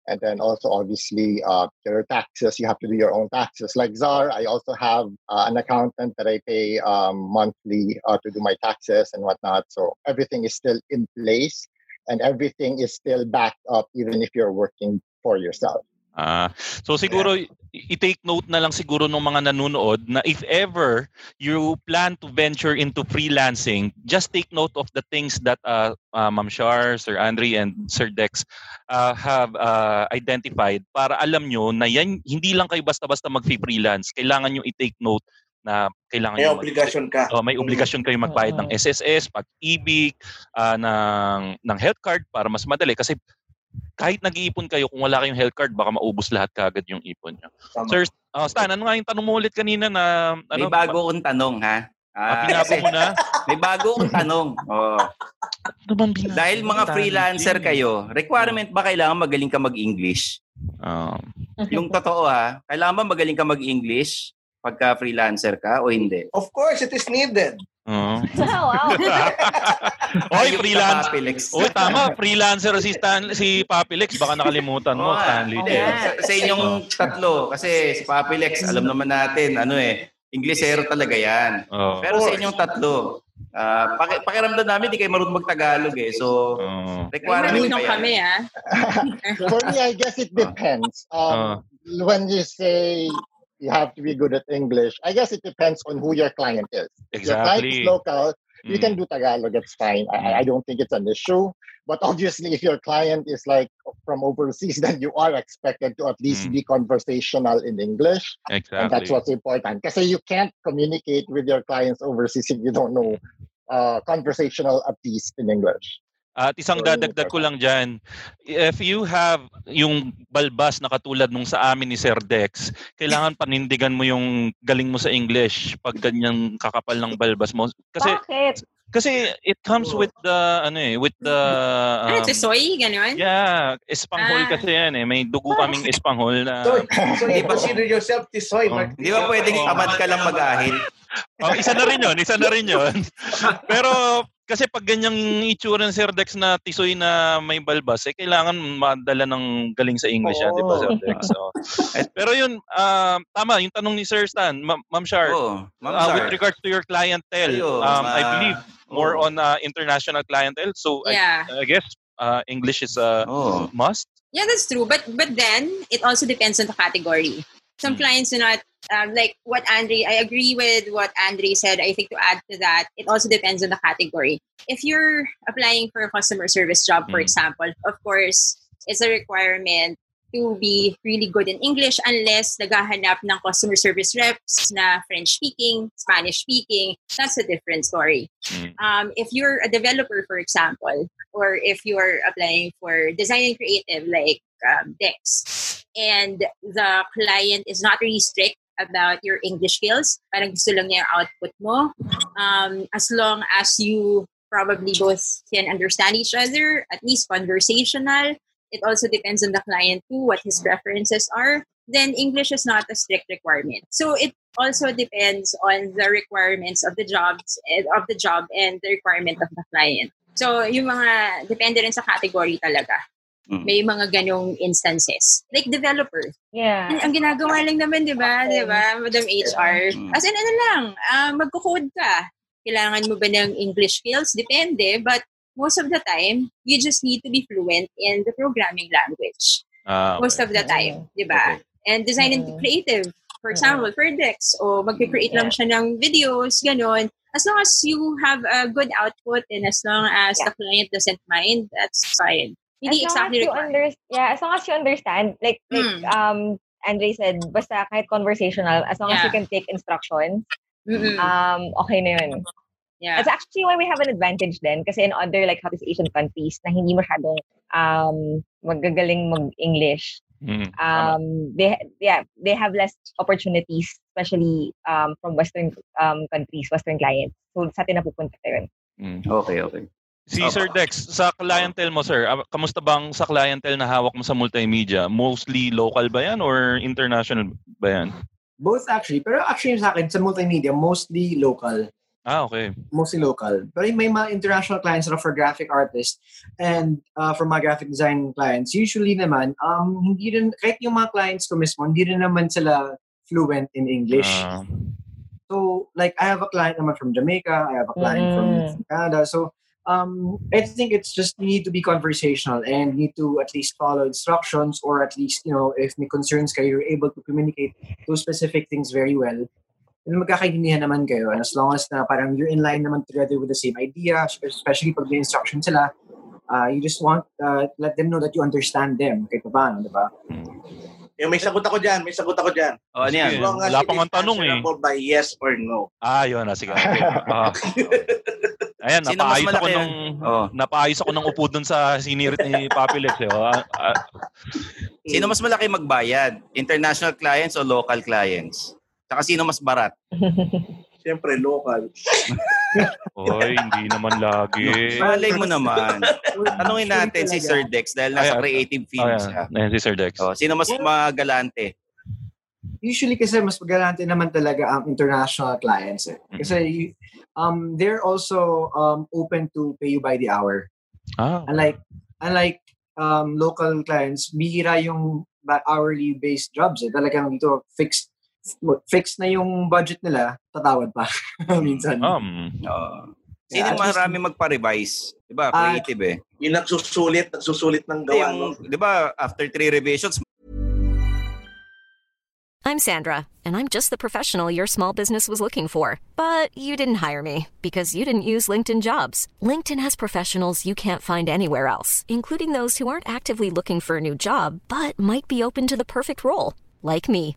And then also, obviously, uh, are taxes, you have to do your own taxes. Like Czar, I also have uh, an accountant that I pay um, monthly uh, to do my taxes and whatnot. So everything is still in place and everything is still backed up, even if you're working for yourself. Ah, so siguro i-take note na lang siguro ng mga nanonood na if ever you plan to venture into freelancing, just take note of the things that uh, uh, Ma'am Shar, Sir Andre, and Sir Dex uh, have uh, identified para alam nyo na yan, hindi lang kayo basta-basta mag-freelance. Kailangan nyo i-take note na kailangan May nyo mag- obligasyon ka. Oh, may obligasyon kayo magbayad ng SSS, pag-ibig, ah, ng ng health card para mas madali kasi kahit nag-iipon kayo kung wala kayong health card baka maubos lahat kagad yung ipon nyo. Tama. Sir ah, Stan, ano nga yung tanong mo ulit kanina na May ano bago kong tanong, ha? Ah, Ah, binago mo na? May bago kong tanong. Oh. Ano bang binago Dahil mga freelancer kayo, requirement ba kailangan magaling ka mag-English? Ah, Yung totoo ha, kailangan ba magaling ka mag-English pagka freelancer ka o hindi? Of course, it is needed. Oo. wow. Oy, freelance. Oy, tama. Freelancer si Stan, si Papilex. Baka nakalimutan mo, nga. Stanley. Hindi, sa, sa inyong tatlo, kasi si Papilex, alam naman natin, ano eh, Inglesero talaga yan. Oo. Pero sa inyong tatlo, ah paki, pakiramdam namin, di kayo marunong magtagalog eh. So, Oo. requirement pa yan. kami, ah. For me, I guess it depends. Um, when you say you have to be good at English, I guess it depends on who your client is. If your client is Exactly. local, you Mm. can do Tagalog. It's fine. I, I don't think it's an issue. But obviously, if your client is like from overseas, then you are expected to at least Mm. be conversational in English. Exactly. And that's what's important. Because you can't communicate with your clients overseas if you don't know uh, conversational at least in English. At isang dadagdag ko lang dyan, if you have yung balbas na katulad nung sa amin ni Sir Dex, kailangan panindigan mo yung galing mo sa English pag ganyan kakapal ng balbas mo. Kasi Bakit? kasi it comes with the ano eh, with the Ano, um, tisoy? Ganon? Yeah, espanghol Ah. kasi yan eh. May dugo kaming espanghol na So, so you consider yourself tisoy, Oh. Mark? Di ba pwedeng tamad ka lang mag-ahil? Oh, isa na rin 'yon, isa na rin 'yon. Pero kasi pag ganyang itsura ng Sir Dex na tisoy na may balbas, eh kailangan madala ng galing sa English yan, di ba Sir. Dex? So, eh, pero yun, ah, tama, yung tanong ni Sir Stan, Ma- Ma'am Shar, Oo, Ma'am ah, Shar. with regards to your clientele, um, I ma- believe more Oo. on uh, international clientele. So Yeah. I, I guess uh, English is a Oo. must. Yeah, that's true. But but then it also depends on the category. Some Mm. clients do not um, like what Andre. I agree with what Andre said. I think to add to that, it also depends on the category. If you're applying for a customer service job, for Mm. example, of course, it's a requirement to be really good in English unless naghahanap ng customer service reps na French speaking, Spanish speaking. That's a different story Mm. um, if you're a developer, for example, or if you're applying for design and creative like um, Dex, and the client is not really strict about your English skills, parang gusto lang niya output mo, um, as long as you probably both can understand each other, at least conversational, it also depends on the client too, what his preferences are, then English is not a strict requirement. So it also depends on the requirements of the jobs eh, of the job and the requirement of the client. So yung mga depende rin sa category talaga. Mm. May mga ganong instances. Like developer. Yeah. Ang, ang ginagawa lang naman, di ba? Di ba, Madam HR? Mm. As in, ano lang, uh, magko-code ka. Kailangan mo ba ng English skills? Depende. But most of the time, you just need to be fluent in the programming language. Ah, okay. Most of the time, di ba? Okay. And design and Mhm. creative. For example, for Dex, o magpe-create lang siya ng videos, ganon. As long as you have a good output and as long as Yeah. the client doesn't mind, that's fine. Hindi as long exactly as you required. yeah, as long as you understand, like like Mm. um Andre said, basta kahit conversational, as long as you Yeah. can take instructions, Mm-mm. um, okay na yun. yeah. It's actually why we have an advantage then kasi in other like Southeast Asian countries na hindi masyadong um, magagaling mag-English, Mm, um, they yeah they have less opportunities, especially um, from Western um, countries, Western clients. So sa atin napupunta yun. Mm. Okay, okay. Si Opo. Sir Dex, sa clientele mo, sir, ah, kamusta bang sa clientele na hawak mo sa multimedia? Mostly local ba yan or international ba yan? Both actually. Pero actually sa akin, sa multimedia, mostly local. Ah, okay. mostly local. Pero may mga international clients na for graphic artists and uh, for mga graphic design clients, usually naman, um, hindi rin, kahit yung mga clients ko mismo, hindi rin naman sila fluent in English. Ah, So, like, I have a client naman from Jamaica, I have a client Mm. from Canada. So, um, I think it's just you need to be conversational and need to at least follow instructions or at least, you know, if may concerns kayo, you're able to communicate those specific things very well. And magkakaintindihan naman kayo. And as long as na parang you're in line naman together with the same idea, especially pag may instruction sila, uh, you just want uh, let them know that you understand them. Kahit pa paano, di ba? Yung may sagot ako dyan, may sagot ako dyan. O, ano yan? Long Wala it pa is nga tanong eh. by yes or no. ah yun na, sige. Ah. Ayan, Sino napaayos ako malaki ng Oh. napaayos ako ng upo dun sa sinirit ni Papi Lex. Eh. oh. Ah, ah, Sino mas malaki magbayad? International clients o local clients? Saka sino mas barat? Siyempre, local. Oy, hindi naman lagi. Malay mo naman. Tanungin natin si Sir Dex dahil nasa Ayan. creative Oh, field yan. siya. Ayan si Sir Dex. Oh, sino mas magalante? usually kasi mas magalante naman talaga ang international clients eh. Kasi um, they're also um, open to pay you by the hour. Ah. Unlike unlike um, local clients, bihira yung ba- hourly based jobs eh. Talagang dito fixed fixed na yung budget nila, tatawad pa minsan. Um, Oo. Sino Yeah, at least- marami magpa-revise? Di ba? Creative eh. Yung nagsusulit, nagsusulit ng gawa. yung, di ba, after three revisions, I'm Sandra, and I'm just the professional your small business was looking for. But you didn't hire me because you didn't use LinkedIn jobs. LinkedIn has professionals you can't find anywhere else, including those who aren't actively looking for a new job but might be open to the perfect role, like me.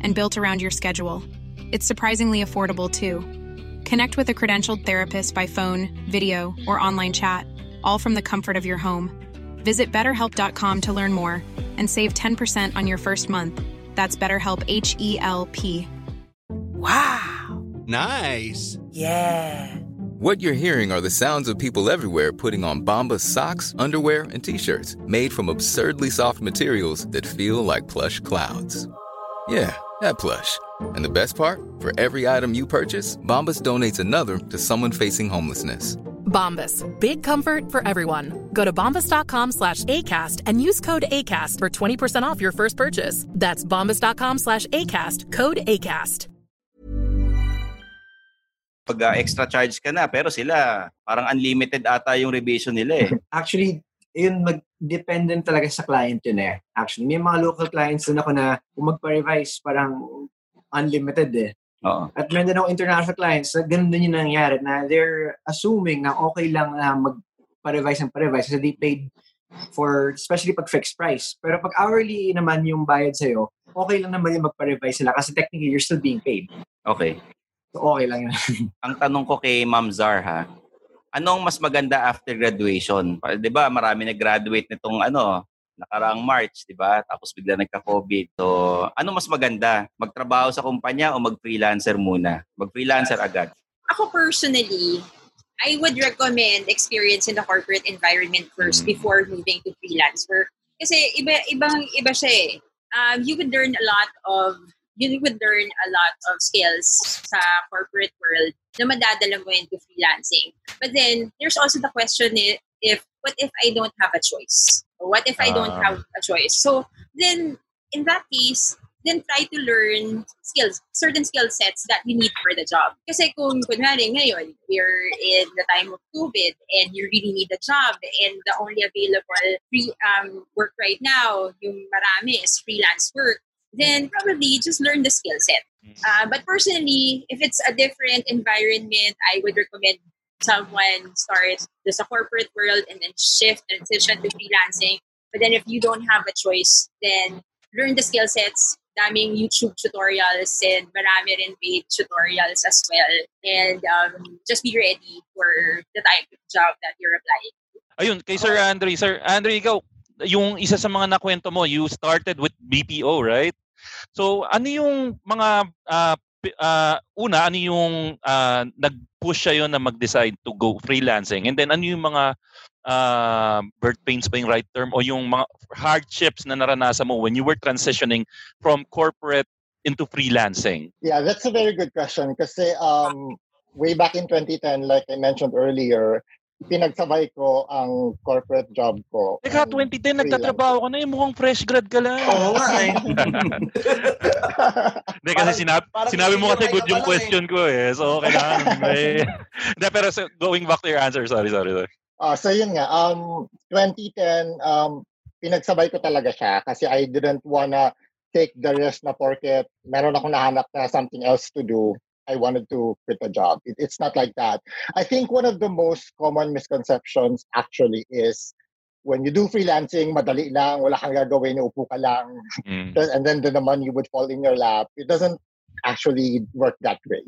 and built around your schedule. It's surprisingly affordable too. Connect with a credentialed therapist by phone, video, or online chat, all from the comfort of your home. Visit betterhelp.com to learn more and save 10% on your first month. That's BetterHelp H E L P. Wow. Nice. Yeah. What you're hearing are the sounds of people everywhere putting on Bombas socks, underwear, and t-shirts made from absurdly soft materials that feel like plush clouds. Yeah, that plush. And the best part? For every item you purchase, Bombas donates another to someone facing homelessness. Bombas. Big comfort for everyone. Go to bombas.com slash ACAST and use code ACAST for 20% off your first purchase. That's bombas.com slash ACAST. Code ACAST. pag ah, extra charge ka na, pero sila, parang unlimited ata yung revision nila eh. Actually, yun mag-dependent talaga sa client yun eh. Actually, may mga local clients din ako na kung magpa-revise, parang unlimited eh. Oo. At meron din ako international clients na ganun din yung nangyayari na they're assuming na okay lang na magpa-revise ng pa-revise kasi they paid for, especially pag fixed price. Pero pag hourly naman yung bayad sa'yo, okay lang naman yung magpa-revise sila kasi technically you're still being paid. Okay. So okay lang yun. Ang tanong ko kay Ma'am Zar ha, anong mas maganda after graduation? 'Di ba, marami nag-graduate nitong ano, nakaraang March, 'di ba? Tapos bigla nagka-COVID. So, ano mas maganda? Magtrabaho sa kumpanya o mag-freelancer muna? Mag-freelancer agad. Ako personally, I would recommend experience in the corporate environment first Mm. before moving to freelance work. Kasi iba ibang iba siya eh. Um, you would learn a lot of you would learn a lot of skills sa corporate world na madadala mo into freelancing. But then there's also the question if what if I don't have a choice? Or what if I don't Ah. have a choice? So then in that case, then try to learn skills, certain skill sets that you need for the job. Kasi kung kunwari ngayon, we're in the time of COVID and you really need a job and the only available free um, work right now, yung marami is freelance work, then probably just learn the skill set. Uh, but personally, if it's a different environment, I would recommend someone start just a corporate world and then shift and transition to freelancing. But then if you don't have a choice, then learn the skill sets. Daming YouTube tutorials and marami rin paid tutorials as well. And um, just be ready for the type of job that you're applying. Ayun, kay Sir Andre. Sir Andre, ikaw, yung isa sa mga nakwento mo, you started with BPO, right? So, ano yung mga, pi- ah, una, ano yung ah, nag-push sa'yo na mag-decide to go freelancing? And then, ano yung mga ah, birth pains ba yung right term? O yung mga hardships na naranasan mo when you were transitioning from corporate into freelancing? Yeah, that's a very good question kasi um, way back in 2010, like I mentioned earlier, pinagsabay ko ang corporate job ko. Teka, 2010, nagtatrabaho ka na yung mukhang fresh grad ka lang. Oo nga eh. Hindi kasi sinabi, parang sinabi mo kasi good yung lang question ko eh. So, kailangan may... Hindi, pero so, going back to your answer, sorry, sorry, sorry. Ah, so yun nga, um, 2010, um, pinagsabay ko talaga siya kasi I didn't wanna take the risk na porket meron akong nahanap na something else to do, I wanted to quit a job. It, it's not like that. I think one of the most common misconceptions actually is when you do freelancing, madali lang, wala kang gagawin, upo ka lang, and then the, the money would fall in your lap. It doesn't actually work that way.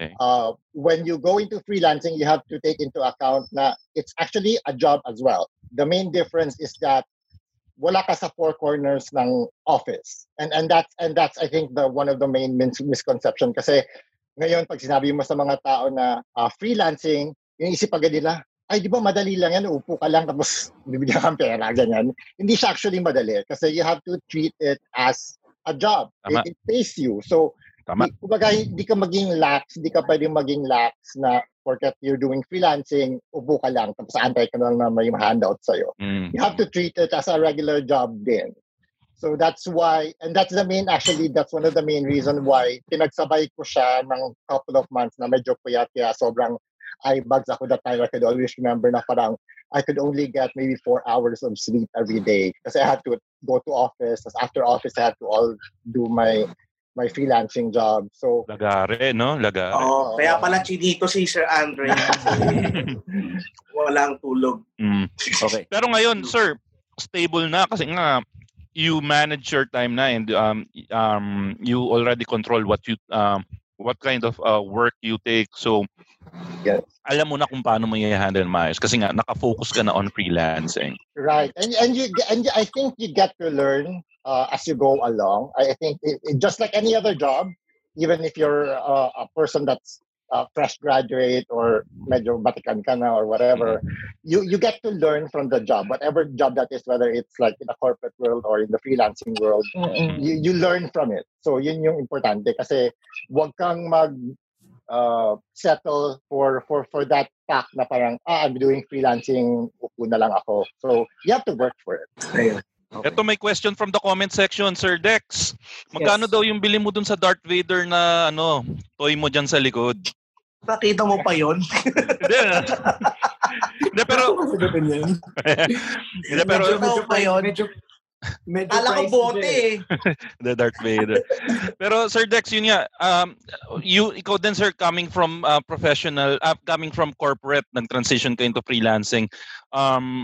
Okay. Uh, when you go into freelancing, you have to take into account na it's actually a job as well. The main difference is that wala ka sa four corners ng office. And and that's and that's I think the one of the main mis- misconception kasi ngayon pag sinabi mo sa mga tao na uh, freelancing, yung isip agad nila, ay di ba madali lang yan, upo ka lang tapos bibigyan kang pera, ganyan. Hindi siya actually madali kasi you have to treat it as a job. Tama. It, it pays you. So Tama. Di, kumbaga, hindi ka maging lax, hindi ka pwedeng maging lax na porket you're doing freelancing, upo ka lang, tapos antay ka lang na may handout sa'yo. Mm. You have to treat it as a regular job din. So that's why, and that's the main, actually, that's one of the main reason why pinagsabay ko siya ng couple of months na medyo puyat, kaya sobrang eye bags ako that time. I could always remember na parang I could only get maybe four hours of sleep every day kasi I had to go to office. Tapos after office, I had to all do my my freelancing job. So Lagare, no? Lagare. Oo, kaya pala chinito si Sir Andre. walang tulog. Mm. Okay. Pero ngayon, sir, stable na kasi nga you manage your time na and um um you already control what you um what kind of uh, work you take. So yes. alam mo na kung paano mo i-handle maayos kasi nga nakafocus ka na on freelancing. Right, and and you and I think you get to learn uh, as you go along. I think it, it, just like any other job, even if you're uh, a person that's uh, fresh graduate or medyo batikan ka na or whatever, you you get to learn from the job, whatever job that is, whether it's like in the corporate world or in the freelancing world, you you learn from it. So yun yung importante kasi wag kang mag uh, settle for for for that fact na parang ah I'm doing freelancing upo na lang ako. So you have to work for it. Ito may question from the comment section, Sir Dex. Magkano daw yung bili mo dun sa Darth Vader na ano, toy mo dyan sa likod? Nakita mo pa yon? Hindi. Hindi, pero... Hindi, pero... Mo pa yun? Medyo, medyo Kala ko bote eh. the Darth Vader. Pero Sir Dex, yun nga, um, you, ikaw din sir, coming from uh, professional, uh, coming from corporate, nag-transition ka into freelancing, um,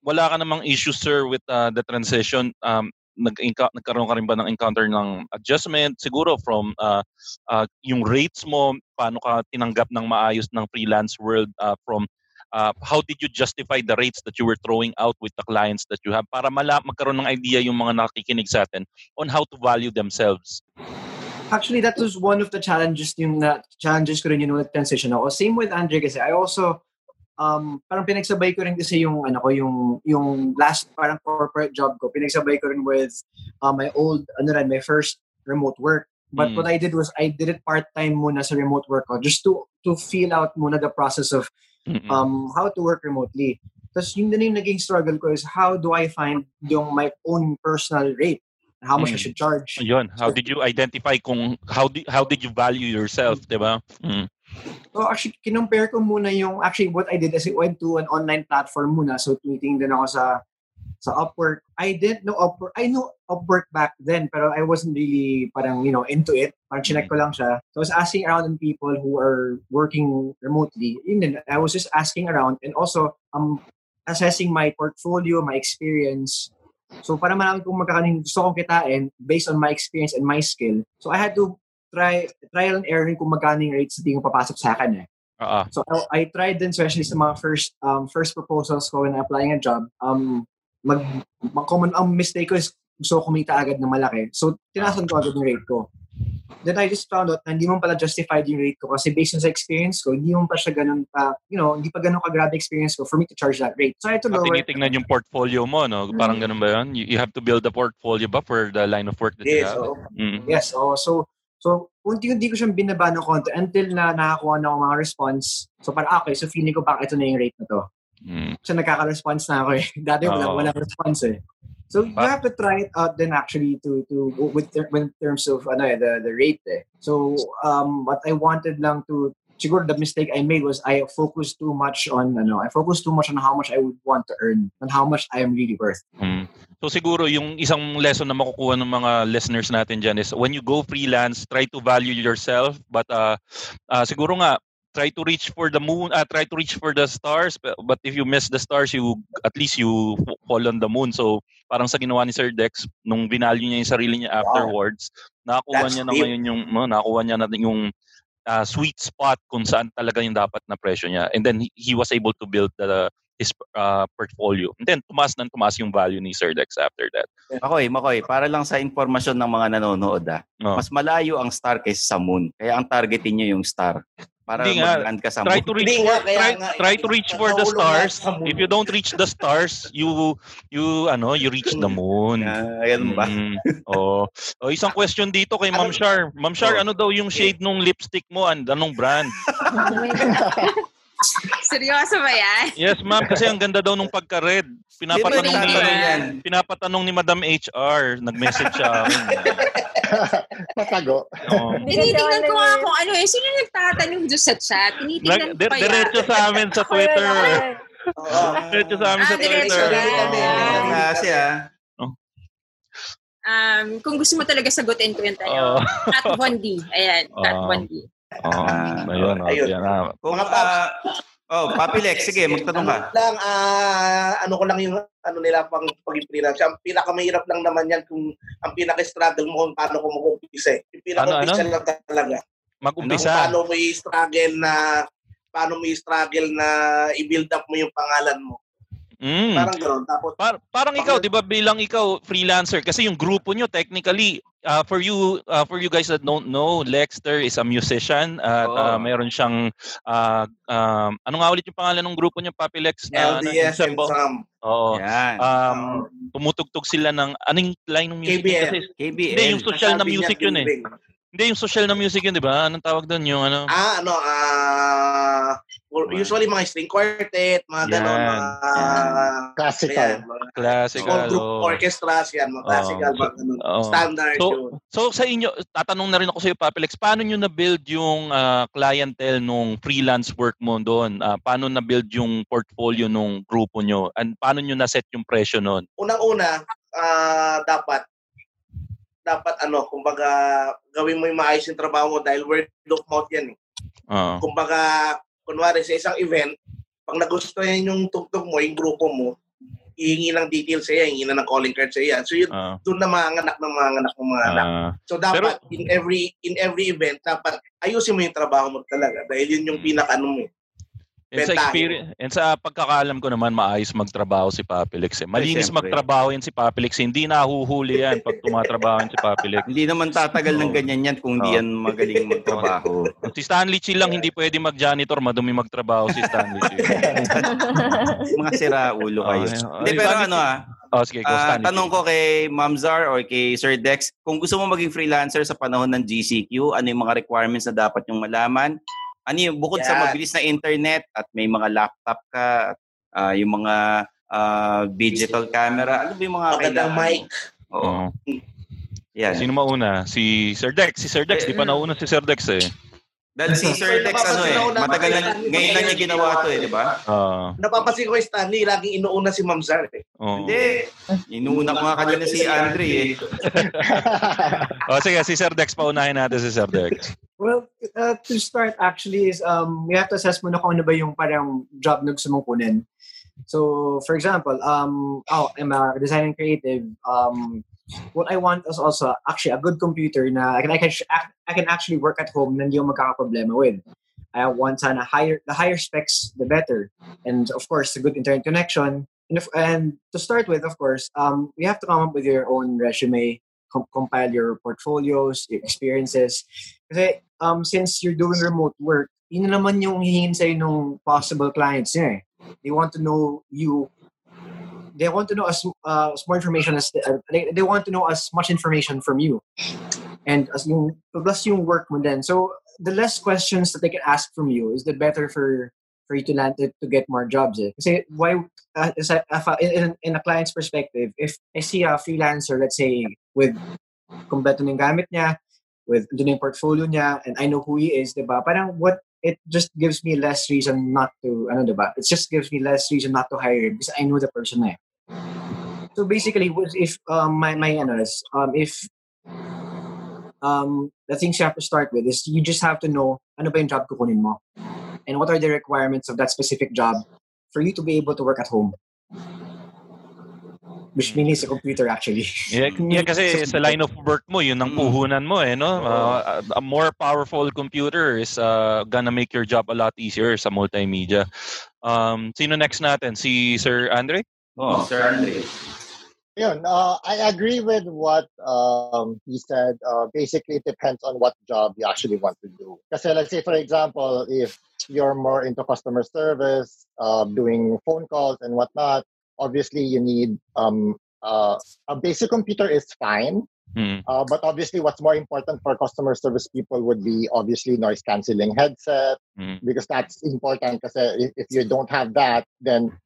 wala ka namang issues sir with uh, the transition. Um, nag nagkaroon ka rin ba ng encounter ng adjustment siguro from uh, uh, yung rates mo paano ka tinanggap ng maayos ng freelance world uh, from uh, how did you justify the rates that you were throwing out with the clients that you have para mala magkaroon ng idea yung mga nakikinig sa atin on how to value themselves Actually, that was one of the challenges yung na challenges ko rin yung nag-transition ako. Same with Andre kasi I also um parang pinagsabay ko rin kasi yung ano ko yung yung last parang corporate job ko pinagsabay ko rin with uh, my old ano rin my first remote work but Mm. what I did was I did it part-time muna sa remote work ko just to to feel out muna the process of Mm-mm. um how to work remotely tapos yun din yung naging struggle ko is how do I find yung my own personal rate how much I Mm. should charge Yun, how did you identify kung how did how did you value yourself, 'di ba? Mm. So actually, kinumpare ko muna yung, actually what I did is I went to an online platform muna. So tumitingin din ako sa sa Upwork. I didn't know Upwork. I know Upwork back then, pero I wasn't really parang, you know, into it. Parang chinek ko lang siya. So I was asking around on people who are working remotely. Yun din, I was just asking around and also um assessing my portfolio, my experience. So para malaman kung magkakano yung gusto kong kitain based on my experience and my skill. So I had to try trial and error kung magkano yung rates na tingin papasok sa akin eh. Oo. So I, I tried din especially sa mga first um first proposals ko when applying a job. Um mag, mag common ang mistake ko is gusto ko kumita agad ng malaki. So tinasan ko agad yung rate ko. Then I just found out na hindi mo pala justified yung rate ko kasi based on sa experience ko, hindi mo pa siya ganun pa, you know, hindi pa ganun kagrabe experience ko for me to charge that rate. So I had to At lower tinitingnan yung portfolio mo, no? Parang ganun ba yun? You, you have to build a portfolio ba for the line of work that you Yes, have? oo. Mm. Yes, oh, so so unti-unti ko siyang binaba ng konti until na nakakuha na ako mga response. So para okay, so feeling ko baka ito na yung rate na to. Mm. So nagkaka-response na ako eh. Dati wala, walang response eh. So you have to try it out then actually to to with ter- with terms of ano eh, the the rate eh. So um what I wanted lang to siguro the mistake I made was I focused too much on ano, I focused too much on how much I would want to earn and how much I am really worth. Mm. So siguro yung isang lesson na makukuha ng mga listeners natin dyan is when you go freelance, try to value yourself but uh, uh, siguro nga try to reach for the moon, uh, try to reach for the stars but, but if you miss the stars, you at least you fall on the moon. So parang sa ginawa ni Sir Dex nung vinalue niya yung sarili niya afterwards, nakakuha That's niya na deep. ngayon yung no, nakakuha niya na yung uh, sweet spot kung saan talaga yung dapat na presyo niya. And then he, he was able to build the his uh, portfolio. And then tumaas nang tumaas yung value ni Sir Dex after that. Makoy, Makoy, para lang sa informasyon ng mga nanonood ah. Oh. Mas malayo ang star kaysa sa moon. Kaya ang targetin niyo yung star. Para Hindi nga. mag-land ka sa Try moon. to reach for, try, try to reach for the stars. If you don't reach the stars, you you ano, you reach the moon. Ayan ba? Mm. oh. oh, isang question dito kay Ma'am Shar. Ma'am Shar, ano daw yung shade nung lipstick mo? And anong brand? Seryoso ba yan? Yes, ma'am, kasi ang ganda daw nung pagka-red. Pinapatanong ni yan? pinapatanong ni Madam HR, nag-message siya. Patago. Oh. Tinitingnan ko nga kung ano eh. Sino nagtatanong doon sa chat? Tinitingnan ko pa yan. diretso sa amin sa Twitter. diretso sa amin Ah, sa diretso Twitter. yan. Kasi ah. Um, kung gusto mo talaga sagutin ko yung Oh. tanong. Cat Bondi. Ayan, Cat Oh. Bondi. Oh, ayun, oh, Ayun. yan na. Kung, ah, oh, Papilex, sige, magtanong ka. lang, ah, ano ko lang yung ano nila pang pag-freelance. Ang pinakamahirap lang naman yan kung ang pinaka-struggle mo kung paano ko mag-umpisa eh. Yung pinaka-umpisa Ano, lang talaga. Mag-umpisa. Kung paano mo i-struggle na paano mo i-struggle na i-build up mo yung pangalan mo. Mm. Parang gano'n. Tapos, Par- parang ikaw, 'di ba, bilang ikaw freelancer kasi yung grupo nyo technically uh, for you uh, for you guys that don't know, Lexter is a musician at Oo. uh, mayroon siyang uh, um, ano nga ulit yung pangalan ng grupo niyo, Papi Lex na ano, LDS and ensemble? Sam. Oo. Yan. Um, tumutugtog sila ng anong line ng music KBL. kasi KBL. hindi yung social na niya, music yun eh. Hindi yung social na music yun, 'di ba? Anong tawag doon yung ano? Ah, ano, ah, or- usually mga string quartet, mga gano'n, Yan. mga Classical. ayan, mga Classical. small group oo. orchestras yan, mga classical, mga gano'n. Oo. Standard So, yun. so sa inyo, tatanong na rin ako sa iyo, Papilex, paano nyo na-build yung ah, clientele nung freelance work mo doon? Ah, paano na-build yung portfolio nung grupo nyo? And paano nyo na-set yung presyo noon? Unang-una, ah, dapat dapat ano, kumbaga gawin mo yung maayos yung trabaho mo dahil word of mouth yan eh. Oo. Kumbaga, kunwari sa isang event, pag nagustuhan yung tugtog mo, yung grupo mo, ihingi ng details sa iya, hihingi na ng calling card sa iya. So yun, Ah. doon na mga anak ng mga anak ng mga anak. Ah. So dapat in every in every event dapat ayusin mo yung trabaho mo talaga dahil yun yung pinaka ano mo. eh. And sa experience, and sa pagkakalam ko naman, maayos magtrabaho si Papilex. Eh. Malinis siyempre. magtrabaho yan si Papilex. Hindi nahuhuli yan pag tumatrabaho yan si Papilex. Hindi naman tatagal ng ganyan yan kung hindi Oo. yan magaling magtrabaho. Si Stanley Chi lang hindi pwede mag-janitor, madumi magtrabaho si Stanley Chi. Mga sira ulo kayo. Oh, Hindi, eh, pero ano ah, Oh, sige, go Chi. tanong ko kay Ma'am Zar or kay Sir Dex, kung gusto mo maging freelancer sa panahon ng GCQ, ano yung mga requirements na dapat yung malaman? Ano yung bukod sa Yan. mabilis na internet at may mga laptop ka, ah, yung mga ah, digital camera, ano ba yung mga Magandang kailangan? mic. Oo. Oo. Yan. Sino mauna? Si Sir Dex. Si Sir Dex, di pa nauna si Sir Dex eh. Dahil si Sir Dex, ano eh, matagal na, ngayon lang niya ginawa to eh, di ba? Ah, Napapansin ko kay Stanley, laging inuuna si Ma'am Zar. Eh. oo. Hindi. Inuuna ko nga kanina si Andre eh. Oh, sige, si Sir Dex, paunahin natin si Sir Dex. Well, uh, to start actually is um, we have to assess muna kung ano ba yung parang job na gusto mong kunin. So, for example, um, oh, I'm a design and creative. Um, what I want is also actually a good computer na I can I can I can actually work at home na yung magkakaproblema with. I want sana higher the higher specs the better, and of course a good internet connection. And, if, and to start with, of course, um, have to come up with your own resume, com- compile your portfolios, your experiences. Kasi um, since you're doing remote work, yun na naman yung hihingin sa'yo ng possible clients niya eh. They want to know you. They want to know as, uh, as more information as uh, they, they want to know as much information from you. And as yung plus yung work mo din. So the less questions that they can ask from you is the better for for you to land to, to get more jobs. Eh. Kasi why uh, in, in a client's perspective, if I see a freelancer, let's say with kompleto ng gamit niya, with doon yung portfolio niya, and I know who he is, diba? Parang what it just gives me less reason not to, ano diba? It just gives me less reason not to hire him because I know the person na eh. So basically, if um, my my ano um, if um, the things you have to start with is you just have to know ano ba yung job kukunin mo and what are the requirements of that specific job for you to be able to work at home. Which means sa computer actually. Yeah, yeah kasi sa line of work mo, yun ang puhunan mo eh, no? Uh, a more powerful computer is uh, gonna make your job a lot easier sa multimedia. Um, sino next natin? Si Sir Andre? Oh, Sir Andre. Yun, uh, I agree with what um, he said. Uh, basically, it depends on what job you actually want to do. Because, let's say, for example, if you're more into customer service, uh, doing phone calls and whatnot, obviously you need um, uh, a basic computer is fine. Mm. Uh, but obviously, what's more important for customer service people would be obviously noise canceling headset mm. because that's important. Because if, if you don't have that, then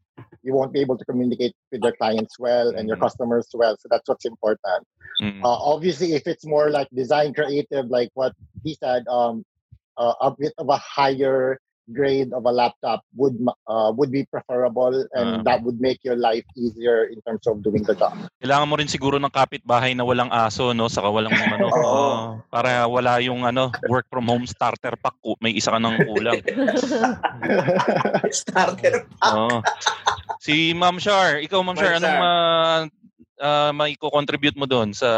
you won't be able to communicate with your clients well and your customers well. So that's what's important. Mm. Uh, obviously, if it's more like design creative, like what he said, um, uh, a bit of a higher grade of a laptop would uh, would be preferable and Uh. that would make your life easier in terms of doing the job. Kailangan mo rin siguro ng kapitbahay na walang aso, no? Saka walang ano, Oo. uh, para wala yung ano, work from home starter pack. May isa ka ng kulang. starter Oo. Si Ma'am Shar, ikaw Ma'am Shar, anong uh, uh, maiko-contribute mo doon sa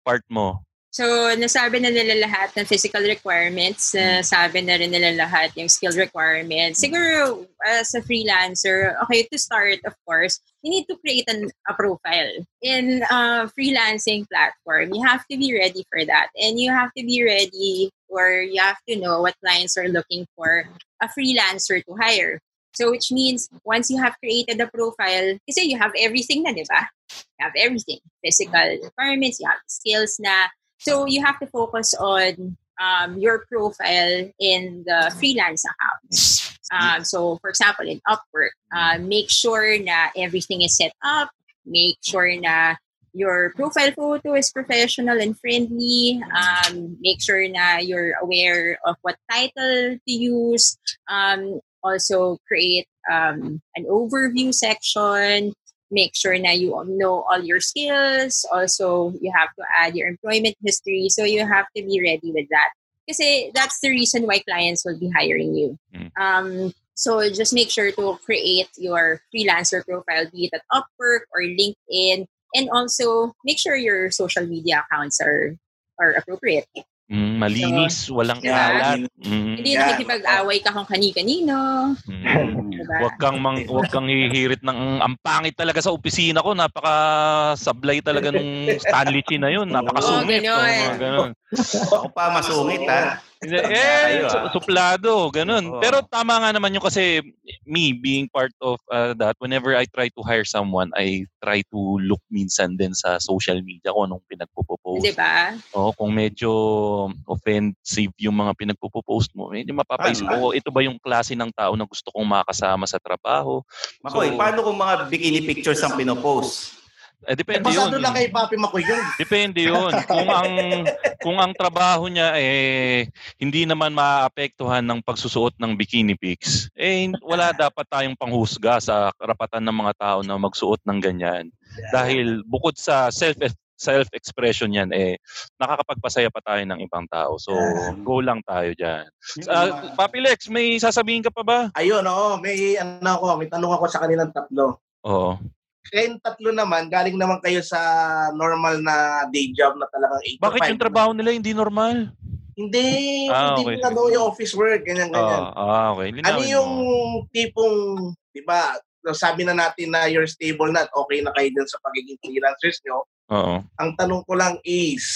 part mo? So, nasabi na nila lahat ng physical requirements, nasabi na rin nila lahat yung skill requirements. Siguro, as a freelancer, okay, to start, of course, you need to create an, a profile. In a freelancing platform, you have to be ready for that. And you have to be ready or you have to know what clients are looking for a freelancer to hire. So, which means once you have created the profile, kasi you have everything na, di ba? You have everything. Physical requirements, you have skills na. So, you have to focus on um, your profile in the freelance accounts. Um, so, for example, in Upwork, uh, make sure na everything is set up. Make sure na your profile photo is professional and friendly. Um, make sure na you're aware of what title to use. Um, also, create um, an overview section. Make sure na you know all your skills. Also, you have to add your employment history. So you have to be ready with that. Kasi that's the reason why clients will be hiring you. Um, so just make sure to create your freelancer profile, be it at Upwork or LinkedIn, and also make sure your social media accounts are are appropriate. Mm, malinis, walang Yeah. kalat. Mm. Hindi nakikipag-away ka kung kani-kanino. Mm. Diba? Huwag kang mang, huwag kang hihirit ng ang pangit talaga sa opisina ko, napaka sablay talaga nung Stanley Chi na yun, napakasungit. Oo, ganun. Oo, mga ganun. Ako pa masungit ha. Hindi, Eh, ah. suplado, ganun. Oo. Pero tama nga naman yung kasi me being part of uh, that, whenever I try to hire someone, I try to look minsan din sa social media kung anong pinagpo-post. Di ba? Oo, kung medyo offensive yung mga pinagpo-post mo, medyo mapapaisip Ano? ko, ito ba yung klase ng tao na gusto kong makasama sa trabaho? Makoy, paano kung mga bikini pictures ang pinopost? Eh, depende Pasado yun. lang kay Papi Makoy yun. Depende yun. Kung ang kung ang trabaho niya eh hindi naman maapektuhan ng pagsusuot ng bikini pics, eh wala dapat tayong panghusga sa karapatan ng mga tao na magsuot ng ganyan. Dahil bukod sa self self-expression yan eh nakakapagpasaya pa tayo ng ibang tao. So go lang tayo diyan. Uh, Papi Lex, may sasabihin ka pa ba? Ayun, oo. May, ano ako, may tanong ako sa kanilang tatlo. Oo. Kayong tatlo naman, galing naman kayo sa normal na day job na talagang 8 to Bakit 5. yung trabaho nila hindi normal? Hindi, Ah, hindi okay, na daw yung office work, ganyan, ganyan. Ah, okay. ano Linawin yung mo. tipong, di ba, sabi na natin na you're stable na at okay na kayo dun sa pagiging freelancers nyo. Oo. Ang tanong ko lang is,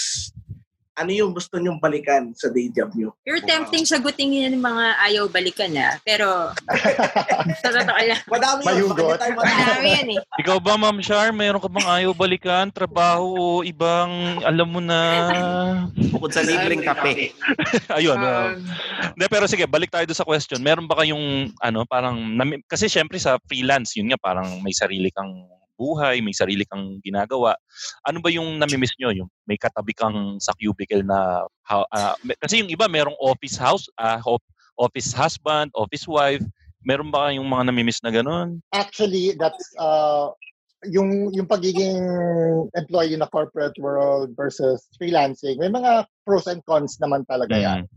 ano yung gusto nyong balikan sa day job nyo? You're tempting sagutin yun ng mga ayaw balikan na. Pero, sa totoo lang. Madami yun. Mayugot. Madami yan eh. Ikaw ba, Ma'am Char, mayroon ka bang ayaw balikan? Trabaho o ibang, alam mo na... Bukod sa libreng kape. Ayun. Um, uh, Hindi, pero sige, balik tayo doon sa question. Meron ba kayong, ano, parang, nami- kasi syempre sa freelance, yun nga, parang may sarili kang buhay, may sarili kang ginagawa. Ano ba yung namimiss nyo? Yung may katabi kang sa cubicle na, me- kasi yung iba merong office house, op- office husband, office wife. Meron ba kayong mga namimiss na ganun? Actually, that's uh, yung yung pagiging employee na corporate world versus freelancing. May mga pros and cons naman talaga yan. Mm.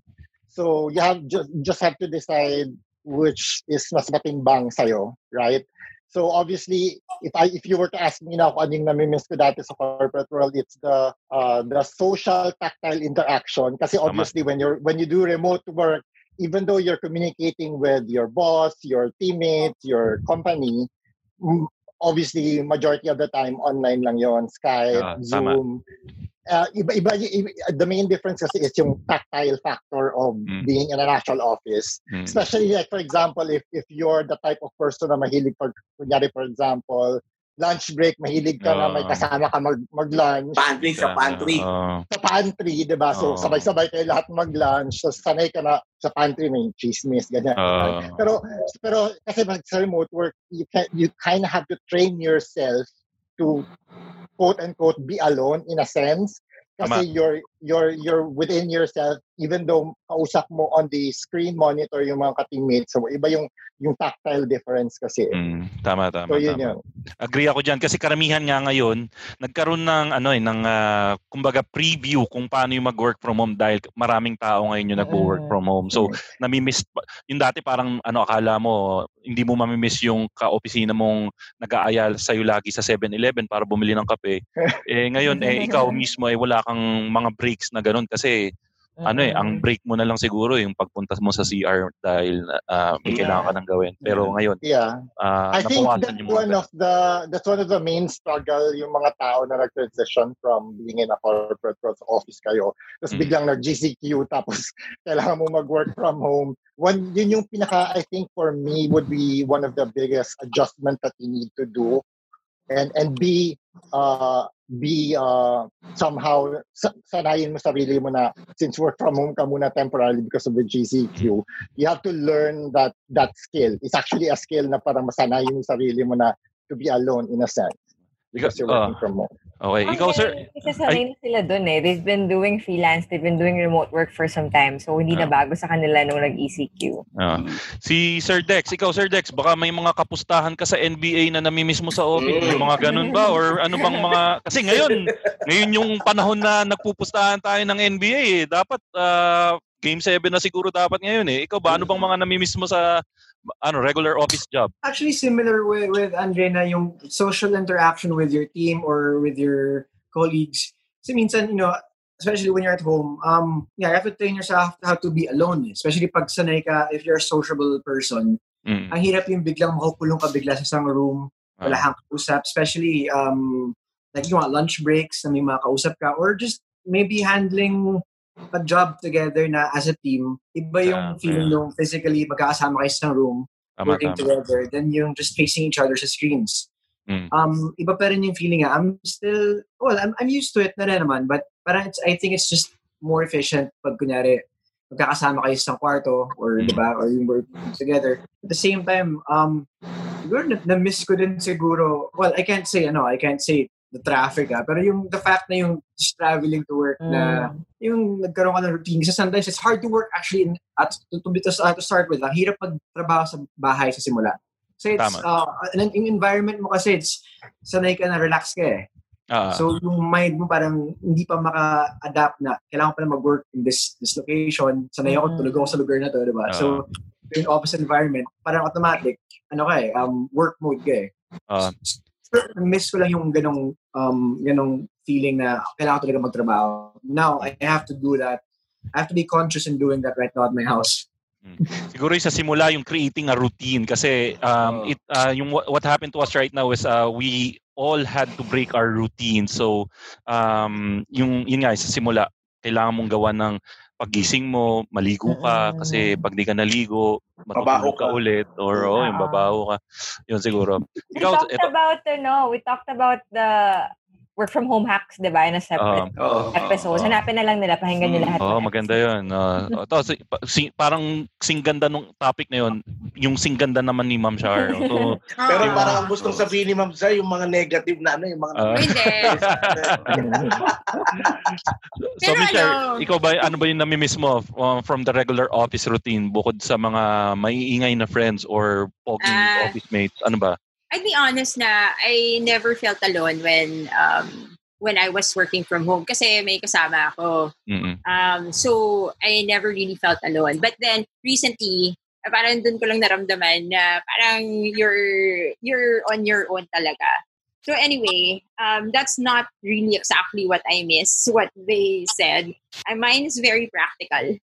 So you have just just have to decide which is mas matimbang sa'yo, right? So obviously, if I if you were to ask me now kung ano yung namimiss ko dati sa corporate world, it's the uh, the social tactile interaction. Kasi obviously, when you're when you do remote work, even though you're communicating with your boss, your teammates, your company, obviously majority of the time online lang yon Skype, Ah, tama. Zoom. Uh, iba, iba, iba, the main difference kasi is yung tactile factor of being in an actual office. Mm. Especially like for example, if if you're the type of person na mahilig for kunyari for example, lunch break, mahilig ka na may kasama ka mag, mag-lunch. Pantry sa pantry. Oo. Sa pantry, di ba? So, Oo. sabay-sabay kayo lahat mag-lunch. So, sanay ka na sa pantry, may chismis, ganyan. Oo. Pero, pero kasi mag- sa remote work, you, can, you kind of have to train yourself to quote-unquote be alone in a sense. Kasi Tama. you're, you're, you're within yourself, even though kausap mo on the screen monitor yung mga ka-teammates. So, iba yung, yung tactile difference kasi. Mm, tama, tama, So, yun tama. yun. Agree ako diyan kasi karamihan nga ngayon nagkaroon ng ano eh ng ah, kumbaga preview kung paano yung mag-work from home dahil maraming tao ngayon yung nagwo-work from home. So nami-miss yung dati parang ano akala mo hindi mo mami-miss yung ka-opisina mong nag-aayal sa lagi sa 7-Eleven para bumili ng kape. eh ngayon eh ikaw mismo eh wala kang mga breaks na ganun kasi ano eh, ang break mo na lang siguro yung pagpunta mo sa CR dahil ah, may kailangan ka nang gawin. Pero ngayon, Yeah. ah, I think that's yung mga one of the that's one of the main struggle yung mga tao na nag-transition from being in a corporate world office kayo. Tapos Mm. biglang nag-GCQ tapos kailangan mo mag-work from home. One, yun yung pinaka, I think for me would be one of the biggest adjustment that you need to do. And and be uh be uh somehow sa- sanayin mo sarili mo na since work from home ka muna temporarily because of the GCQ you have to learn that that skill it's actually a skill na parang masanayin mo sarili mo na to be alone in a sense because you're working ah. from home Okay, ikaw sir. Kasi sanay na sila dun eh. They've been doing freelance, they've been doing remote work for some time. So, hindi na bago sa kanila nung nag-ECQ. Ah. si Sir Dex, ikaw Sir Dex, baka may mga kapustahan ka sa NBA na namimiss mo sa office. May mga ganun ba? Or ano bang mga... Kasi ngayon, ngayon yung panahon na nagpupustahan tayo ng NBA eh. Dapat ah, Game 7 na siguro dapat ngayon eh. Ikaw ba, ano bang mga namimiss mo sa ano regular office job? Actually, similar with, with Andre na yung social interaction with your team or with your colleagues. Kasi minsan, you know, especially when you're at home, um, yeah, you have to train yourself how to be alone. Especially pag sanay ka, if you're a sociable person, Mm. ang hirap yung biglang makukulong ka bigla sa isang room, wala Ah. kang kausap, especially um, like yung mga lunch breaks na may mga kausap ka, or just maybe handling a job together na as a team, iba yung Ah, feeling yeah. yung physically magkakasama kayo sa isang room, Tama, working tama. together, then yung just facing each other sa screens. Mm. Um, iba pa rin yung feeling nga. I'm still, well, I'm, I'm used to it na rin naman, but parang it's, I think it's just more efficient pag kunyari, magkakasama kayo sa isang kwarto or di ba or yung work together at the same time um siguro na, na-miss ko din siguro well I can't say ano I can't say the traffic ah pero yung the fact na yung just traveling to work na yung nagkaroon ka ng routine kasi sometimes it's hard to work actually in, at to, to, to, to start with ang hirap magtrabaho sa bahay sa simula kasi it's Tama. uh, yung environment mo kasi it's sanay ka na relax ka eh Ah. So yung mind mo parang hindi pa maka-adapt na kailangan pa na mag-work in this this location. Sanay ako, tulog ako sa lugar na to, di ba? So in opposite environment, parang automatic, ano ka eh, um, work mode ka eh. Ah. Miss ko lang yung ganong, um, ganong feeling na kailangan ko talaga magtrabaho. Now, I have to do that. I have to be conscious in doing that right now at my house. Siguro yung sa simula yung creating a routine kasi um it uh, yung what, what happened to us right now is uh, we all had to break our routine. So um yung yun nga sa simula kailangan mong gawa ng pagising mo, maligo ka kasi pag di ka naligo, matutulog ka ulit or oh, yung babaho ka. Yun siguro. We Ikaw, talked ito, about, ano, we talked about the work from home hacks, di ba, in a separate Oo. episode. Hanapin na lang nila, pakinggan nyo lahat. Oh, maganda 'yun. Uh, to, si, pa- si, parang singganda nung topic na 'yon, yung singganda naman ni Ma'am Char. So, Pero yung- parang ang gustong sabihin ni Ma'am Zay, yung mga negative na ano, yung mga... Ah. So, Pero Michelle, ano- ikaw ba, ano ba yung namimiss mo uh, from the regular office routine bukod sa mga maiingay na friends or poking Ah. office mates? Ano ba? I'd be honest na I never felt alone when um when I was working from home kasi may kasama ako. Um so I never really felt alone. But then recently Parang dun ko lang naramdaman na parang you're, you're on your own talaga. So anyway, um, that's not really exactly what I miss, what they said. Uh, mine is very practical.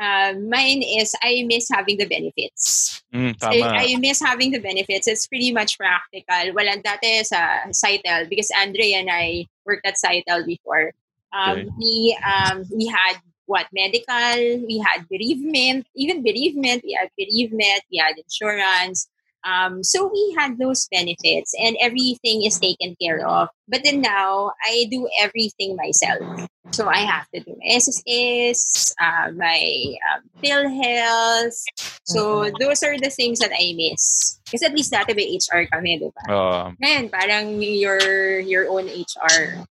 Uh, mine is I miss having the benefits. Mm, So, tama. I miss having the benefits. It's pretty much practical. Walang dati sa Cytel because Andre and I worked at Cytel before. Um, Okay. We um, we had what medical, we had bereavement, even bereavement, we had bereavement, we had insurance. Um, so we had those benefits and everything is taken care of. But then now I do everything myself. So I have to do my SSS, uh, my um, PhilHealth. So those are the things that I miss. Kasi at least dati may HR kami, di ba? Ah, Ngayon, parang your, your own HR.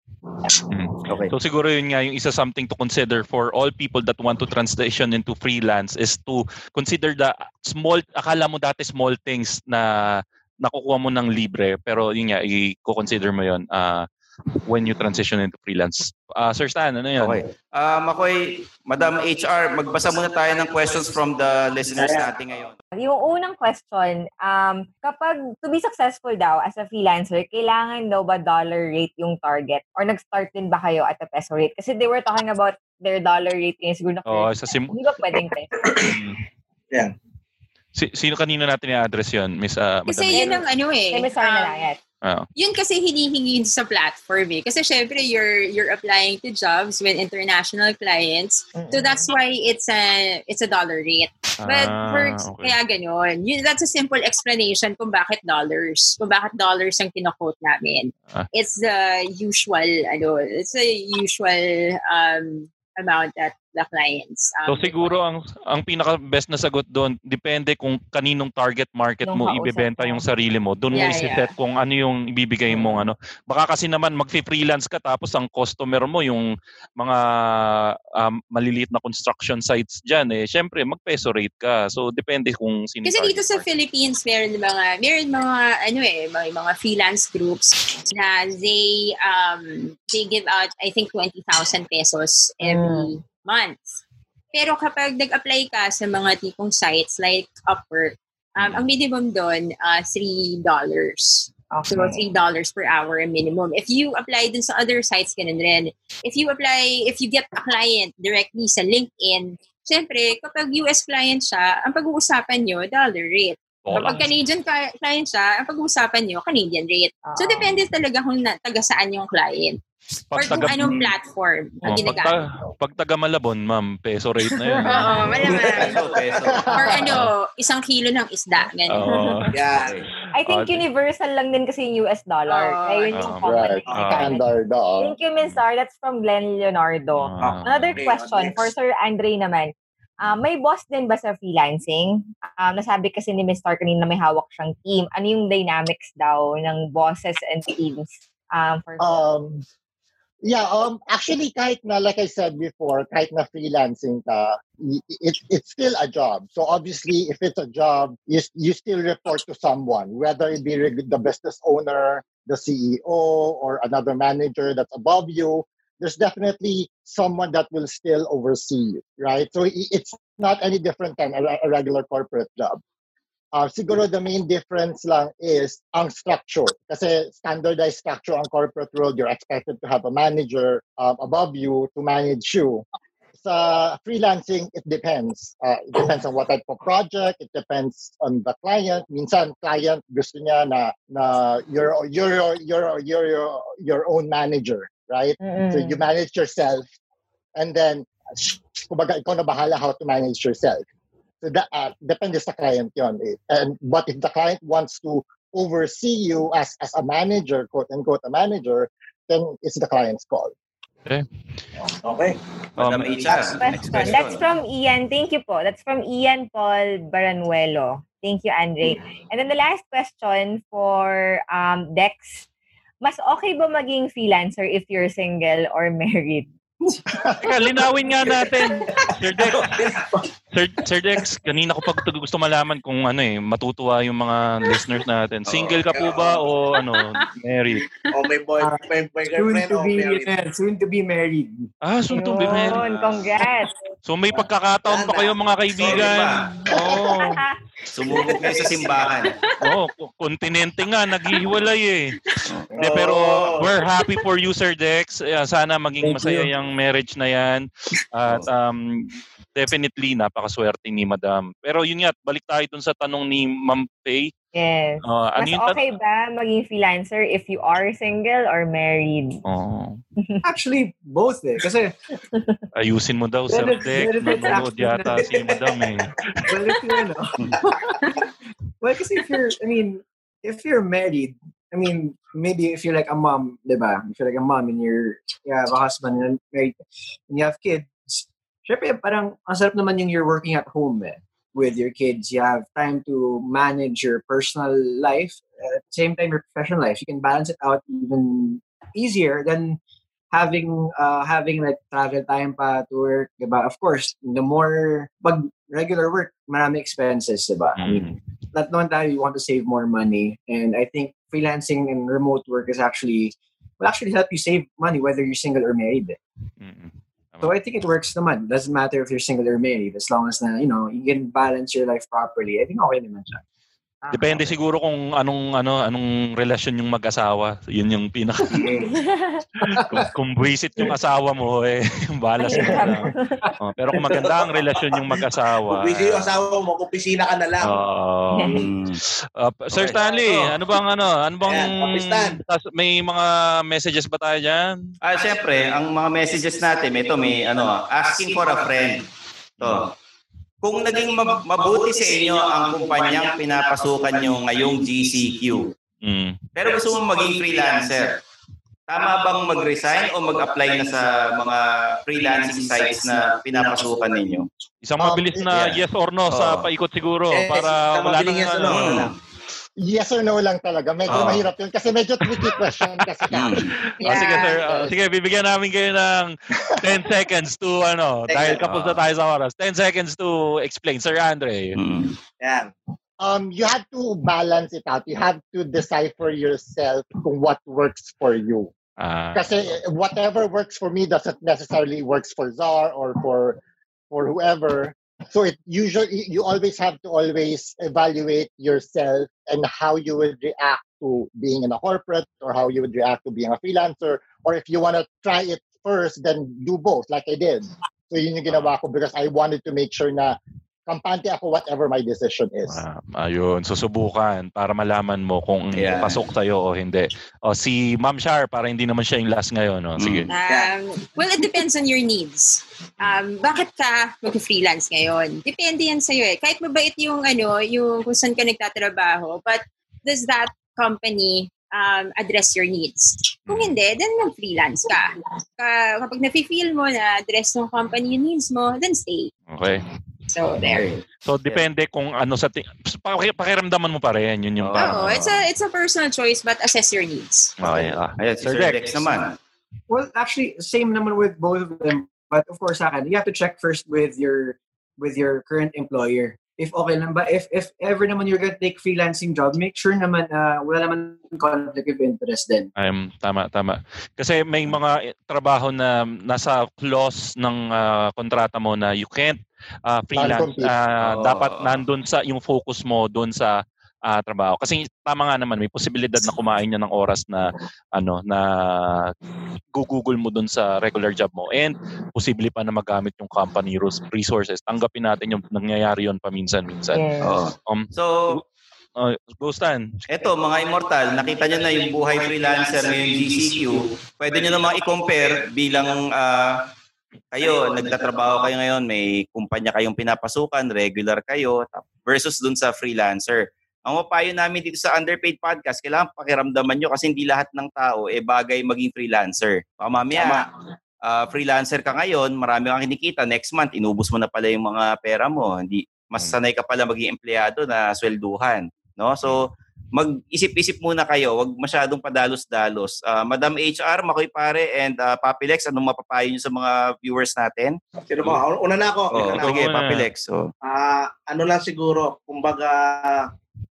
Okay. So siguro yun nga yung isa something to consider for all people that want to transition into freelance is to consider the small akala mo dati small things na nakukuha mo ng libre pero yun nga i-consider mo yun ah, when you transition into freelance. Ah Sir Stan, ano yun? Okay. Um, ako'y, Madam HR, magbasa muna tayo ng questions from the listeners natin ngayon. Yung unang question, um, kapag to be successful daw as a freelancer, kailangan daw ba dollar rate yung target? Or nag-start din ba kayo at a peso rate? Kasi they were talking about their dollar rate ngayon siguro na Oh, sa sim Hindi ba pwedeng peso? Yan. Si, sino kanino natin i-address yun, Miss ah, Kasi Madam? yun ang ano eh. Kay Miss Sarah na um, Ah. Yun kasi hinihingi sa platform eh. Kasi syempre, you're, you're applying to jobs with international clients. So that's why it's a it's a dollar rate. But Ah, for, okay. kaya ganon. Yun, that's a simple explanation kung bakit dollars. Kung bakit dollars ang kinokot namin. Ah. It's the usual, ano, it's the usual um, amount that the clients. So Um, siguro ang ang pinaka best na sagot doon depende kung kaninong target market Yung mo kausap ibebenta mo. yung sarili mo. Doon mo Yeah, isi-set yeah. kung ano yung ibibigay mong ano. Baka kasi naman magfi-freelance ka tapos ang customer mo yung mga um, maliliit na construction sites diyan eh. Syempre mag-peso rate ka. So depende kung sino Kasi dito sa Philippines, meron mga, meron mga, ano eh, may mga freelance groups na they, um, they give out, I think, 20,000 pesos every month. Pero kapag nag-apply ka sa mga tipong sites like Upwork, um, ang minimum doon, uh, $3. So, $3 per hour ang minimum. If you apply dun sa other sites, ganun rin. If you apply, if you get a client directly sa LinkedIn, syempre, kapag US client siya, ang pag-uusapan nyo, dollar rate. Kapag lang. Canadian client siya, ang pag-uusapan nyo, Canadian rate. So, depende talaga kung na, taga saan yung client. Or Pag kung taga- anong platform ang Oh, pag, ginagamit. ta- pag taga Malabon, ma'am, peso rate na yun. Oo, malamang. peso. Or ano, isang kilo ng isda. Ganun. Oo. Yeah. I think Ah, universal lang din kasi yung US dollar. Oh, Kaya yun yung Ah, common. Right. Standard, oo. Thank you, Miss Sar. That's from Glenn Leonardo. Ah. Another Okay, question for Sir Andre naman. Ah, may boss din ba sa freelancing? Um, nasabi kasi ni Miss Star kanina may hawak siyang team. Ano yung dynamics daw ng bosses and teams? Um, for Um, yeah, um, actually, kahit na, like I said before, kahit na freelancing ka, it, it's still a job. So obviously, if it's a job, you, you still report to someone, whether it be the business owner, the CEO, or another manager that's above you. There's definitely someone that will still oversee you, right? So it's not any different than a, a regular corporate job. Uh, siguro the main difference lang is ang structure. Kasi standardized structure ang corporate world, you're expected to have a manager um, above you to manage you. Sa freelancing, it depends. Uh, it depends on what type of project, it depends on the client. Minsan, client gusto niya na, na you're, you're, you're, you're, you're your own manager, right? So Mm-mm. you manage yourself and then, kumbaga, ikaw na bahala how to manage yourself. So that uh, depende sa client yon. eh. And but if the client wants to oversee you as as a manager, quote unquote a manager, then it's the client's call. Okay. Okay. Madam Um, HR, next question. That's from Ian. Thank you po. That's from Ian Paul Baranuelo. Thank you, Andre. And then the last question for um, Dex. Mas okay ba maging freelancer if you're single or married? Teka, linawin nga natin. Sir Dex. Sir, Sir Dex, kanina ko pa gusto malaman kung ano eh, matutuwa yung mga listeners natin. Single ka po ba o ano, married? O may boy, Ah, may, may Soon girlfriend to o be, married. yeah, soon to be married. Ah, soon to be married. Yun, congrats. So may pagkakataon pa kayo mga kaibigan. Oo. Sumubok kayo sa simbahan. Oo, oh, kontinente nga, naghihiwalay eh. Hindi, pero we're happy for you, Sir Dex. Eh, Sana maging masaya yung marriage na yan. At um, definitely, napakaswerte ni Madam. Pero yun nga, balik tayo dun sa tanong ni Ma'am Faye. Yes. Ah, ano Mas yung tan- okay ba maging freelancer if you are single or married? Oh. Actually, both eh. Kasi, Ayusin mo daw, Sir benefits Nanonood yata si Madam eh. well, if you know. well, kasi if you're, I mean, if you're married, I mean, maybe if you're like a mom, diba? If you're like a mom and you're, you have a husband and married, and you have kids, syempre parang ang sarap naman yung you're working at home eh, with your kids. You have time to manage your personal life at the same time your professional life. You can balance it out even easier than having uh, having like travel time pa to work, diba? Of course, the more pag regular work, marami expenses, diba? I mean, not naman tayo you want to save more money. And I think freelancing and remote work is actually will actually help you save money whether you're single or married. eh. So I think it works naman. Doesn't matter if you're single or married as long as na, you know, you can balance your life properly. I think okay naman siya. Depende siguro kung anong ano anong relasyon yung mag-asawa. Yun yung pinaka kung, kung buwisit yung asawa mo eh bahala sa oh, pero kung maganda ang relasyon yung mag-asawa. Kung busy yung asawa mo, kung pisina ka na lang. Oo. Uh, Sir Stanley, ano bang ano? Ano bang tas- may mga messages ba tayo diyan? Ah, syempre, ang mga messages natin, ito may ano, asking for a friend. To. Kung naging mab- mabuti sa inyo ang kumpanyang pinapasukan nyo ngayong GCQ, Mm. pero gusto mo maging freelancer, tama bang mag-resign o mag-apply na sa mga freelancing sites na pinapasukan ninyo? Isang mabilis na yes or no sa Oo. paikot siguro Eh, para wala nang yes ano. no, ano lang. Yes or no lang talaga. Medyo Oo. mahirap yun kasi medyo tricky question kasi ka. Oh, sige sir, Oh, sige bibigyan namin kayo ng 10 seconds to ano, dahil kapos na tayo sa oras. 10 seconds to explain Sir Andre. Yan. Um, you have to balance it out. You have to decipher yourself kung what works for you. Ah. Kasi whatever works for me doesn't necessarily works for Czar or for for whoever. So it usually you always have to always evaluate yourself and how you would react to being in a corporate or how you would react to being a freelancer or if you want to try it first then do both like I did. So yun yung ginawa ko because I wanted to make sure na kampante ako whatever my decision is. Ah, ayun, susubukan para malaman mo kung Yeah. pasok sa'yo o hindi. O si Ma'am Shar, para hindi naman siya yung last ngayon. No? Sige. Um, well, it depends on your needs. Um, bakit ka mag-freelance ngayon? Depende yan sa'yo eh. Kahit mabait yung, ano, yung kung saan ka nagtatrabaho, but does that company um, address your needs? Kung hindi, then mag-freelance ka. Ka- kapag nafe-feel mo na address ng company yung needs mo, then stay. Okay. So, there. So depende kung ano sa ti- paki- pakiramdaman mo pa rin yun yung parang Oh, it's a it's a personal choice, but assess your needs. Okay. Ah. Ayan, si Sir Sir Dex. Dex naman. Well, actually, same naman with both of them. But of course, sa akin, you have to check first with your with your current employer. If okay lang ba, if if ever naman you're gonna take freelancing job, make sure naman uh, wala naman conflict of interest din. Um, tama, tama. Kasi may mga trabaho na nasa clause ng ah, kontrata mo na you can't ah, freelance. Ah, Oo. dapat nandun sa yung focus mo doon sa ah, trabaho. Kasi tama nga naman, may posibilidad na kumain niya ng oras na ano na gugugol mo doon sa regular job mo and posible pa na magamit yung company res- resources. Tanggapin natin yung nangyayari yon paminsan-minsan. Yes. Oo. Um, So, uh, Ghostan, Eto, mga immortal, nakita nyo na yung buhay freelancer ngayong GCQ. Pwede nyo namang i-compare bilang ah, kayo, nagtatrabaho kayo ngayon, may kumpanya kayong pinapasukan, regular kayo, versus dun sa freelancer. Ang mapayo namin dito sa Underpaid Podcast, kailangan pakiramdaman nyo kasi hindi lahat ng tao eh bagay maging freelancer. Baka mamaya, ah, freelancer ka ngayon, marami kang kinikita, next month, inubos mo na pala yung mga pera mo. Hindi, mas sanay ka pala maging empleyado na swelduhan. No? So, mag-isip-isip muna kayo, wag masyadong padalos-dalos. Uh, Madam HR, Makoy Pare, and uh, Papilex, anong mapapayo nyo sa mga viewers natin? Sino mo? Una na ako. Oh, Una na ako. Papilex. So. Uh, ano lang siguro, kumbaga,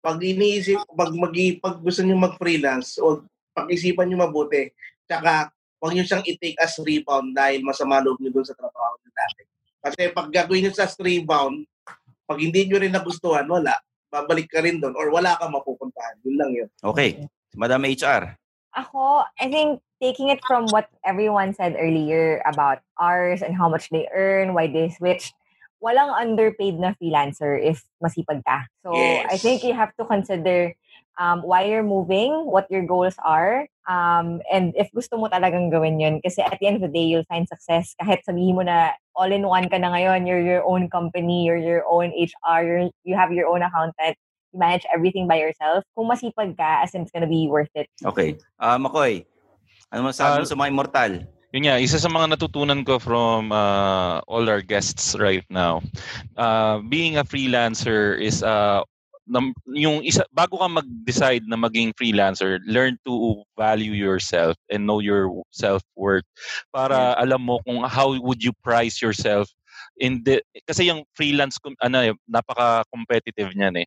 pag iniisip, pag, mag, pag gusto nyo mag-freelance, o pag-isipan nyo mabuti, tsaka huwag nyo siyang i-take as rebound dahil masama loob nyo dun sa trabaho nyo dati. Kasi pag gagawin nyo sa rebound, pag hindi nyo rin nagustuhan, wala babalik ka rin doon or wala kang mapupuntahan. Yun lang yun. Okay. Madam HR. Ako, I think taking it from what everyone said earlier about hours and how much they earn, why they switched, walang underpaid na freelancer if masipag ka. So, yes. I think you have to consider um, why you're moving, what your goals are, um, and if gusto mo talagang gawin yun. Kasi at the end of the day, you'll find success. Kahit sabihin mo na all-in-one ka na ngayon, you're your own company, you're your own HR, you're, you have your own accountant, you manage everything by yourself. Kung masipag ka, as in it's gonna be worth it. Okay. Uh, Makoy, ano masabi uh, mo sa mga immortal? Yun nga, isa sa mga natutunan ko from uh, all our guests right now, uh, being a freelancer is uh, yung isa bago ka mag-decide na maging freelancer, learn to value yourself and know your self-worth para yeah. alam mo kung how would you price yourself in the kasi yung freelance ano eh, napaka-competitive niyan eh.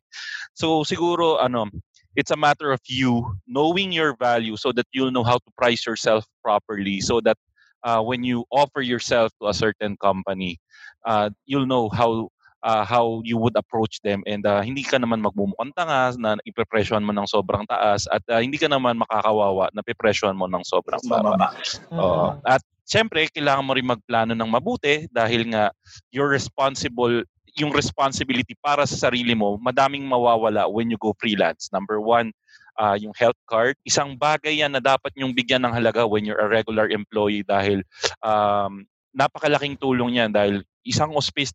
So siguro ano it's a matter of you knowing your value so that you'll know how to price yourself properly so that uh, when you offer yourself to a certain company uh, you'll know how uh, how you would approach them and uh, hindi ka naman magmumukhang tanga na ipepresyohan mo ng sobrang taas at uh, hindi ka naman makakawawa na pepresyohan mo ng sobrang baba. Uh, at syempre, kailangan mo rin magplano ng mabuti dahil nga you're responsible yung responsibility para sa sarili mo, madaming mawawala when you go freelance. Number one, uh, yung health card. Isang bagay yan na dapat nyong bigyan ng halaga when you're a regular employee dahil um, napakalaking tulong yan dahil isang hospice,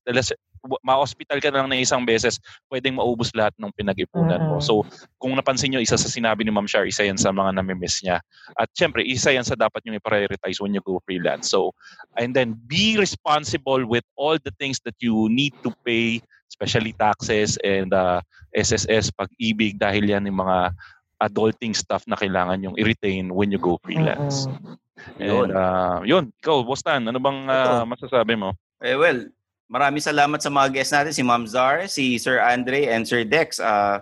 ma-hospital ka na lang na isang beses, pwedeng maubos lahat ng pinag-ipunan mo. So, kung napansin nyo, isa sa sinabi ni Ma'am Shar, isa yan sa mga namimiss niya. At syempre, isa yan sa dapat nyo i-prioritize when you go freelance. So, and then be responsible with all the things that you need to pay, especially taxes and uh, SSS, pag-ibig, dahil yan yung mga adulting stuff na kailangan yung i-retain when you go freelance. Mm-hmm. And uh, yun, ikaw, Bostan, ano bang uh, masasabi mo? Eh, well, Maraming salamat sa mga guests natin, si Ma'am Zar, si Sir Andre, and Sir Dex. Uh,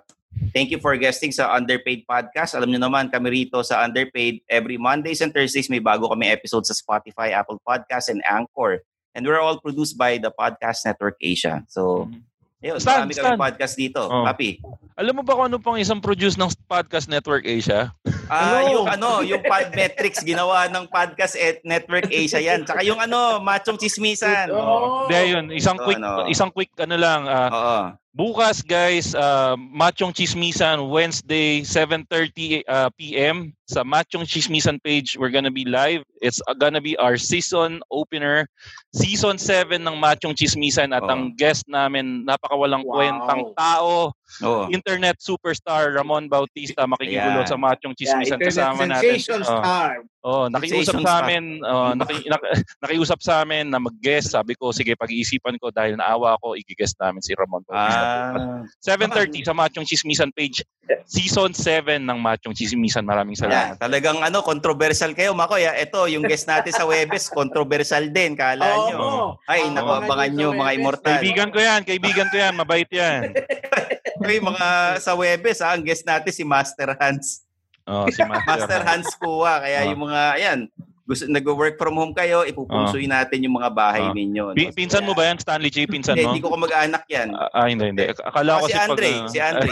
thank you for guesting sa Underpaid Podcast. Alam niyo naman, kami rito sa Underpaid, every Mondays and Thursdays may bago kami episode sa Spotify, Apple Podcast, and Anchor. And we're all produced by the Podcast Network Asia. So, mm-hmm. Ayun, Stan, marami kami podcast dito. Oh. Papi. Alam mo ba kung ano pang isang produce ng Podcast Network Asia? Ah, uh, yung ano, yung Podmetrics ginawa ng Podcast at Network Asia yan. Tsaka yung ano, Machong Chismisan. Oh. Hindi, yun. Isang so, quick, ano. isang quick ano lang. Uh, Oo. Bukas guys, uh, Machong Chismisan Wednesday 7:30 uh, PM sa Machong Chismisan page. We're gonna be live. It's uh, gonna be our season opener, season 7 ng Machong Chismisan at oh. ang guest namin napakawalang wow. kwentang tao, oh. internet superstar Ramon Bautista makikigulo yeah. sa Machong Chismisan yeah, kasama natin. Star. Oh, nakiusap sa amin, oh, naki, nakiusap sa amin na mag-guest. Sabi ko, sige, pag-iisipan ko dahil naawa ako, i-guest namin si Ramon Bautista. Ah. 7.30 sa Machong Chismisan page. Season 7 ng Machong Chismisan. Maraming salamat. Yeah, talagang ano, controversial kayo, Makoy. Ito, yung guest natin sa Webes, controversial din. Kala oh, nyo. Oh. Ay, oh, naku, abangan nyo, mga immortal. Kaibigan ko yan, kaibigan ko yan. Mabait yan. Uy, mga sa Webes, ha, ang guest natin si Master Hans. Oh, si Master, Master Hans Kuwa. Kaya oh. yung mga, ayan, gusto nag-work from home kayo, ipupunsuin uh, natin yung mga bahay uh, ninyo. No? pinsan mo ba yan, Stanley J? Pinsan mo? Hindi ko mag-anak yan. Uh, ah, hindi, hindi. Akala ko si, si Andre, pag, uh, si Andre.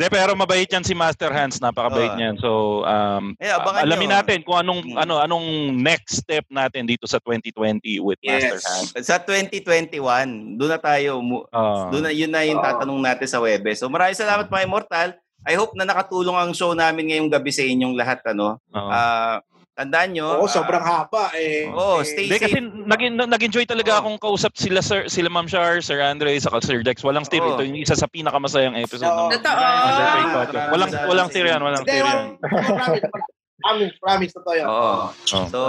Hindi, pero mabait yan si Master Hans, napakabait uh, niyan. So, um, yeah, alamin nyo. natin kung anong hmm. ano anong next step natin dito sa 2020 with yes. Master Hans. Sa 2021, doon na tayo, uh, doon na, yun na yung tatanong natin sa Webes. So, maraming salamat mga Immortal. I hope na nakatulong ang show namin ngayong gabi sa inyong lahat ano. Uh-huh. Uh, tandaan nyo. Oo, uh, sobrang haba eh. Oo, oh, stay eh, safe. Kasi nag, nag-enjoy talaga oh. akong kausap sila Sir sila Ma'am Shar, Sir Andre, sa Sir Dex. Walang oh. ito, yung isa sa pinakamasayang episode oh. ng Totoo. Walang walang steer yan, walang steer yan. Promise, promise totoo yan. Oo. Oh. So,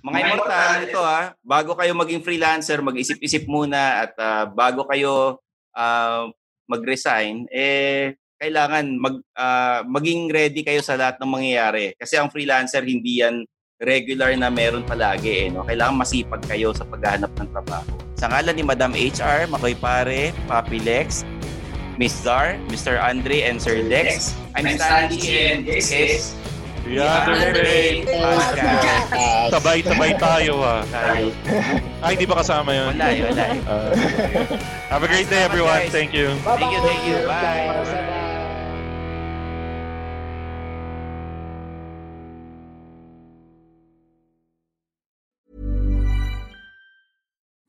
mga immortal, ito ha, bago kayo maging freelancer, mag-isip-isip muna at uh, bago kayo uh, mag-resign, eh kailangan mag uh, maging ready kayo sa lahat ng mangyayari. Kasi ang freelancer hindi yan regular na meron palagi eh, no? Kailangan masipag kayo sa paghahanap ng trabaho. Sa ngalan ni Madam HR, Makoy Pare, Papi Lex, Miss Zar, Mr. Andre, and Sir Lex, I'm Stanley and this is The Other Day Podcast. Sabay-sabay tayo ah. Tayo. Ay, di ba kasama yun? Wala, wala. Uh, have a great day everyone. Thank you. Thank you, thank you. Bye.